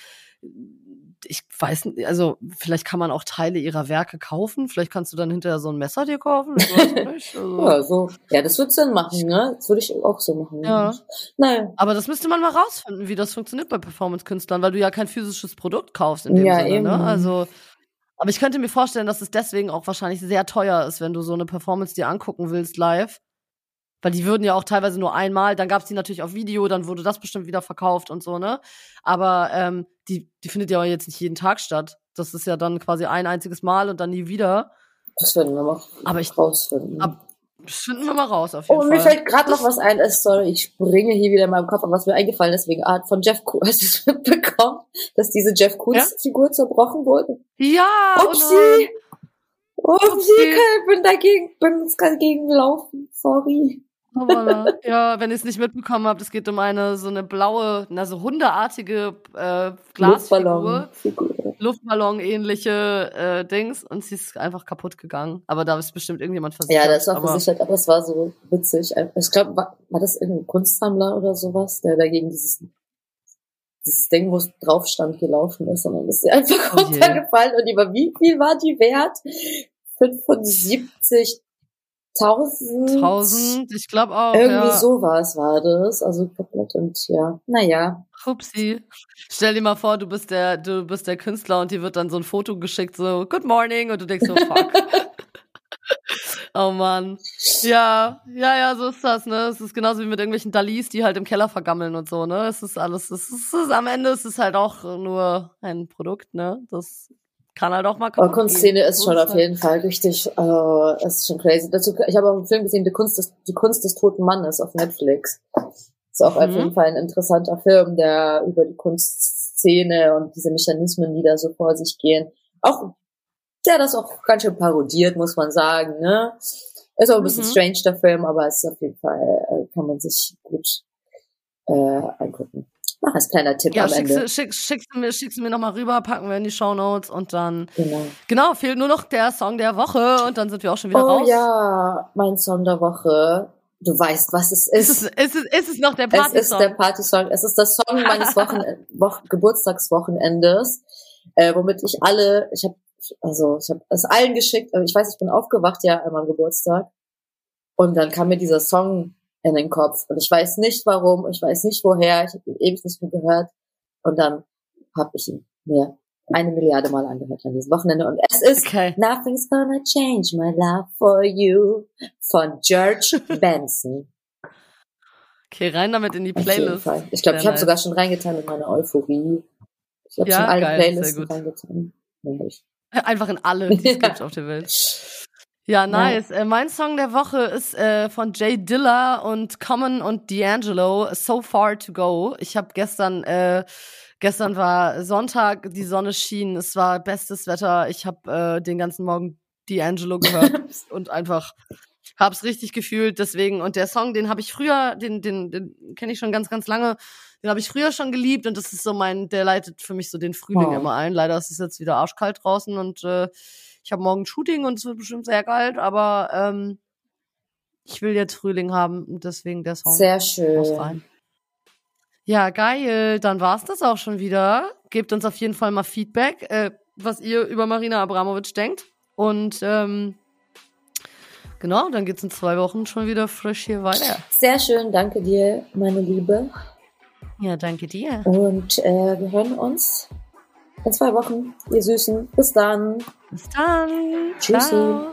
ich weiß nicht, also vielleicht kann man auch Teile ihrer Werke kaufen, vielleicht kannst du dann hinterher so ein Messer dir kaufen. [laughs] Also. Ja, so. Ja, das wird Sinn machen, ne? Das würde ich auch so machen. Ja. Naja. Aber das müsste man mal rausfinden, wie das funktioniert bei Performance-Künstlern, weil du ja kein physisches Produkt kaufst in dem Ja, Sinne. eben. Ne? Also, aber ich könnte mir vorstellen, dass es deswegen auch wahrscheinlich sehr teuer ist, wenn du so eine Performance dir angucken willst live. Weil die würden ja auch teilweise nur einmal, dann gab's die natürlich auf Video, dann wurde das bestimmt wieder verkauft und so, ne? Aber ähm, die, die findet ja auch jetzt nicht jeden Tag statt. Das ist ja dann quasi ein einziges Mal und dann nie wieder. Das werden wir noch Aber ich- rausfinden. Ab- Das finden wir mal raus, auf jeden Oh, Fall. mir fällt gerade noch was ein. Sorry, ich springe hier wieder in meinem Kopf, aber was mir eingefallen ist wegen Art von Jeff Koons. [laughs] Hast du es mitbekommen, dass diese Jeff Koons-Figur zerbrochen wurde? ja, oh Upsi! Upsi, ich bin dagegen, bin dagegen gelaufen. Sorry. Aber, ja, wenn ihr es nicht mitbekommen habt, es geht um eine so eine blaue, na so hundeartige äh, Glasfigur. Luftballon-ähnliche äh, Dings und sie ist einfach kaputt gegangen. Aber da ist bestimmt irgendjemand versichert. Ja, das war aber, versichert, aber es war so witzig. Ich glaube, war, war das irgendein Kunstsammler oder sowas, der dagegen dieses, dieses Ding, wo es drauf stand, gelaufen ist, und dann ist sie einfach Oh runtergefallen und über wie viel war die wert? 75.000? 1000, ich glaube auch. Irgendwie ja. sowas war das. Also komplett und ja. Naja. Upsi. Stell dir mal vor, du bist der, du bist der Künstler und dir wird dann so ein Foto geschickt, so Good morning und du denkst so Fuck. [laughs] oh Mann. Ja, ja, ja, so ist das, ne? Es ist genauso wie mit irgendwelchen Dalis, die halt im Keller vergammeln und so, ne? Es ist alles, es ist, es ist am Ende ist es halt auch nur ein Produkt, ne? Das kann halt auch mal kaputt Kunstszene gehen. ist schon auf jeden Fall richtig, äh, ist schon crazy. Dazu, ich habe auch einen Film gesehen, die Kunst des, die Kunst des toten Mannes auf Netflix. Ist auch auf Mhm. jeden Fall ein interessanter Film, der über die Kunstszene und diese Mechanismen, die da so vor sich gehen, auch, der das auch ganz schön parodiert, muss man sagen, ne? Ist auch ein bisschen Mhm. strange, der Film, aber es ist auf jeden Fall, äh, kann man sich gut, äh, angucken. Mach als kleiner Tipp Ja, am schickst, Ende. du- schick, schickst, du mir, schickst du mir nochmal rüber, packen wir in die Shownotes und dann, Genau. genau, fehlt nur noch der Song der Woche und dann sind wir auch schon wieder Oh raus. ja, mein Song der Woche. Du weißt, was es ist. Ist es, ist es, ist es noch der Es Party-Song? ist der Party-Song. Es ist das Song meines [laughs] Wochen Wo Geburtstagswochenendes, äh, womit ich alle, ich habe also ich habe es allen geschickt. Ich weiß, ich bin aufgewacht ja an meinem Geburtstag und dann kam mir dieser Song in den Kopf und ich weiß nicht warum, ich weiß nicht woher, ich habe ihn ewig nicht mehr gehört und dann habe ich ihn mir eine Milliarde Mal angehört an diesem Wochenende und es ist okay. Nothing's Gonna Change My Love for You von George [laughs] Benson. Okay, rein damit in die Playlist. Ich glaube, ich habe nice. sogar schon reingetan in meine Euphorie. Ich habe ja, schon alle geil, Playlisten reingetan. Einfach in alle, die es gibt auf der Welt. [laughs] Ja, nice. Ja. Äh, mein Song der Woche ist äh, von Jay Dilla und Common und D'Angelo, So Far to Go. Ich habe gestern, äh, gestern war Sonntag, die Sonne schien, es war bestes Wetter. Ich habe äh, den ganzen Morgen D'Angelo gehört [laughs] und einfach hab's richtig gefühlt, deswegen. Und der Song, den habe ich früher, den, den, den kenne ich schon ganz, ganz lange. Den habe ich früher schon geliebt und das ist so mein, der leitet für mich so den Frühling oh. immer ein. Leider ist es jetzt wieder arschkalt draußen und äh, ich habe morgen Shooting und es wird bestimmt sehr kalt, aber ähm, ich will jetzt Frühling haben und deswegen der Song. Sehr schön. Ja, geil. Dann war's das auch schon wieder. Gebt uns auf jeden Fall mal Feedback, äh, was ihr über Marina Abramovic denkt. Und ähm, Genau, dann geht's in zwei Wochen schon wieder frisch hier weiter. Sehr schön, danke dir, meine Liebe. Ja, danke dir. Und äh, wir hören uns in zwei Wochen, ihr Süßen. Bis dann. Bis dann. Tschüssi. Ciao.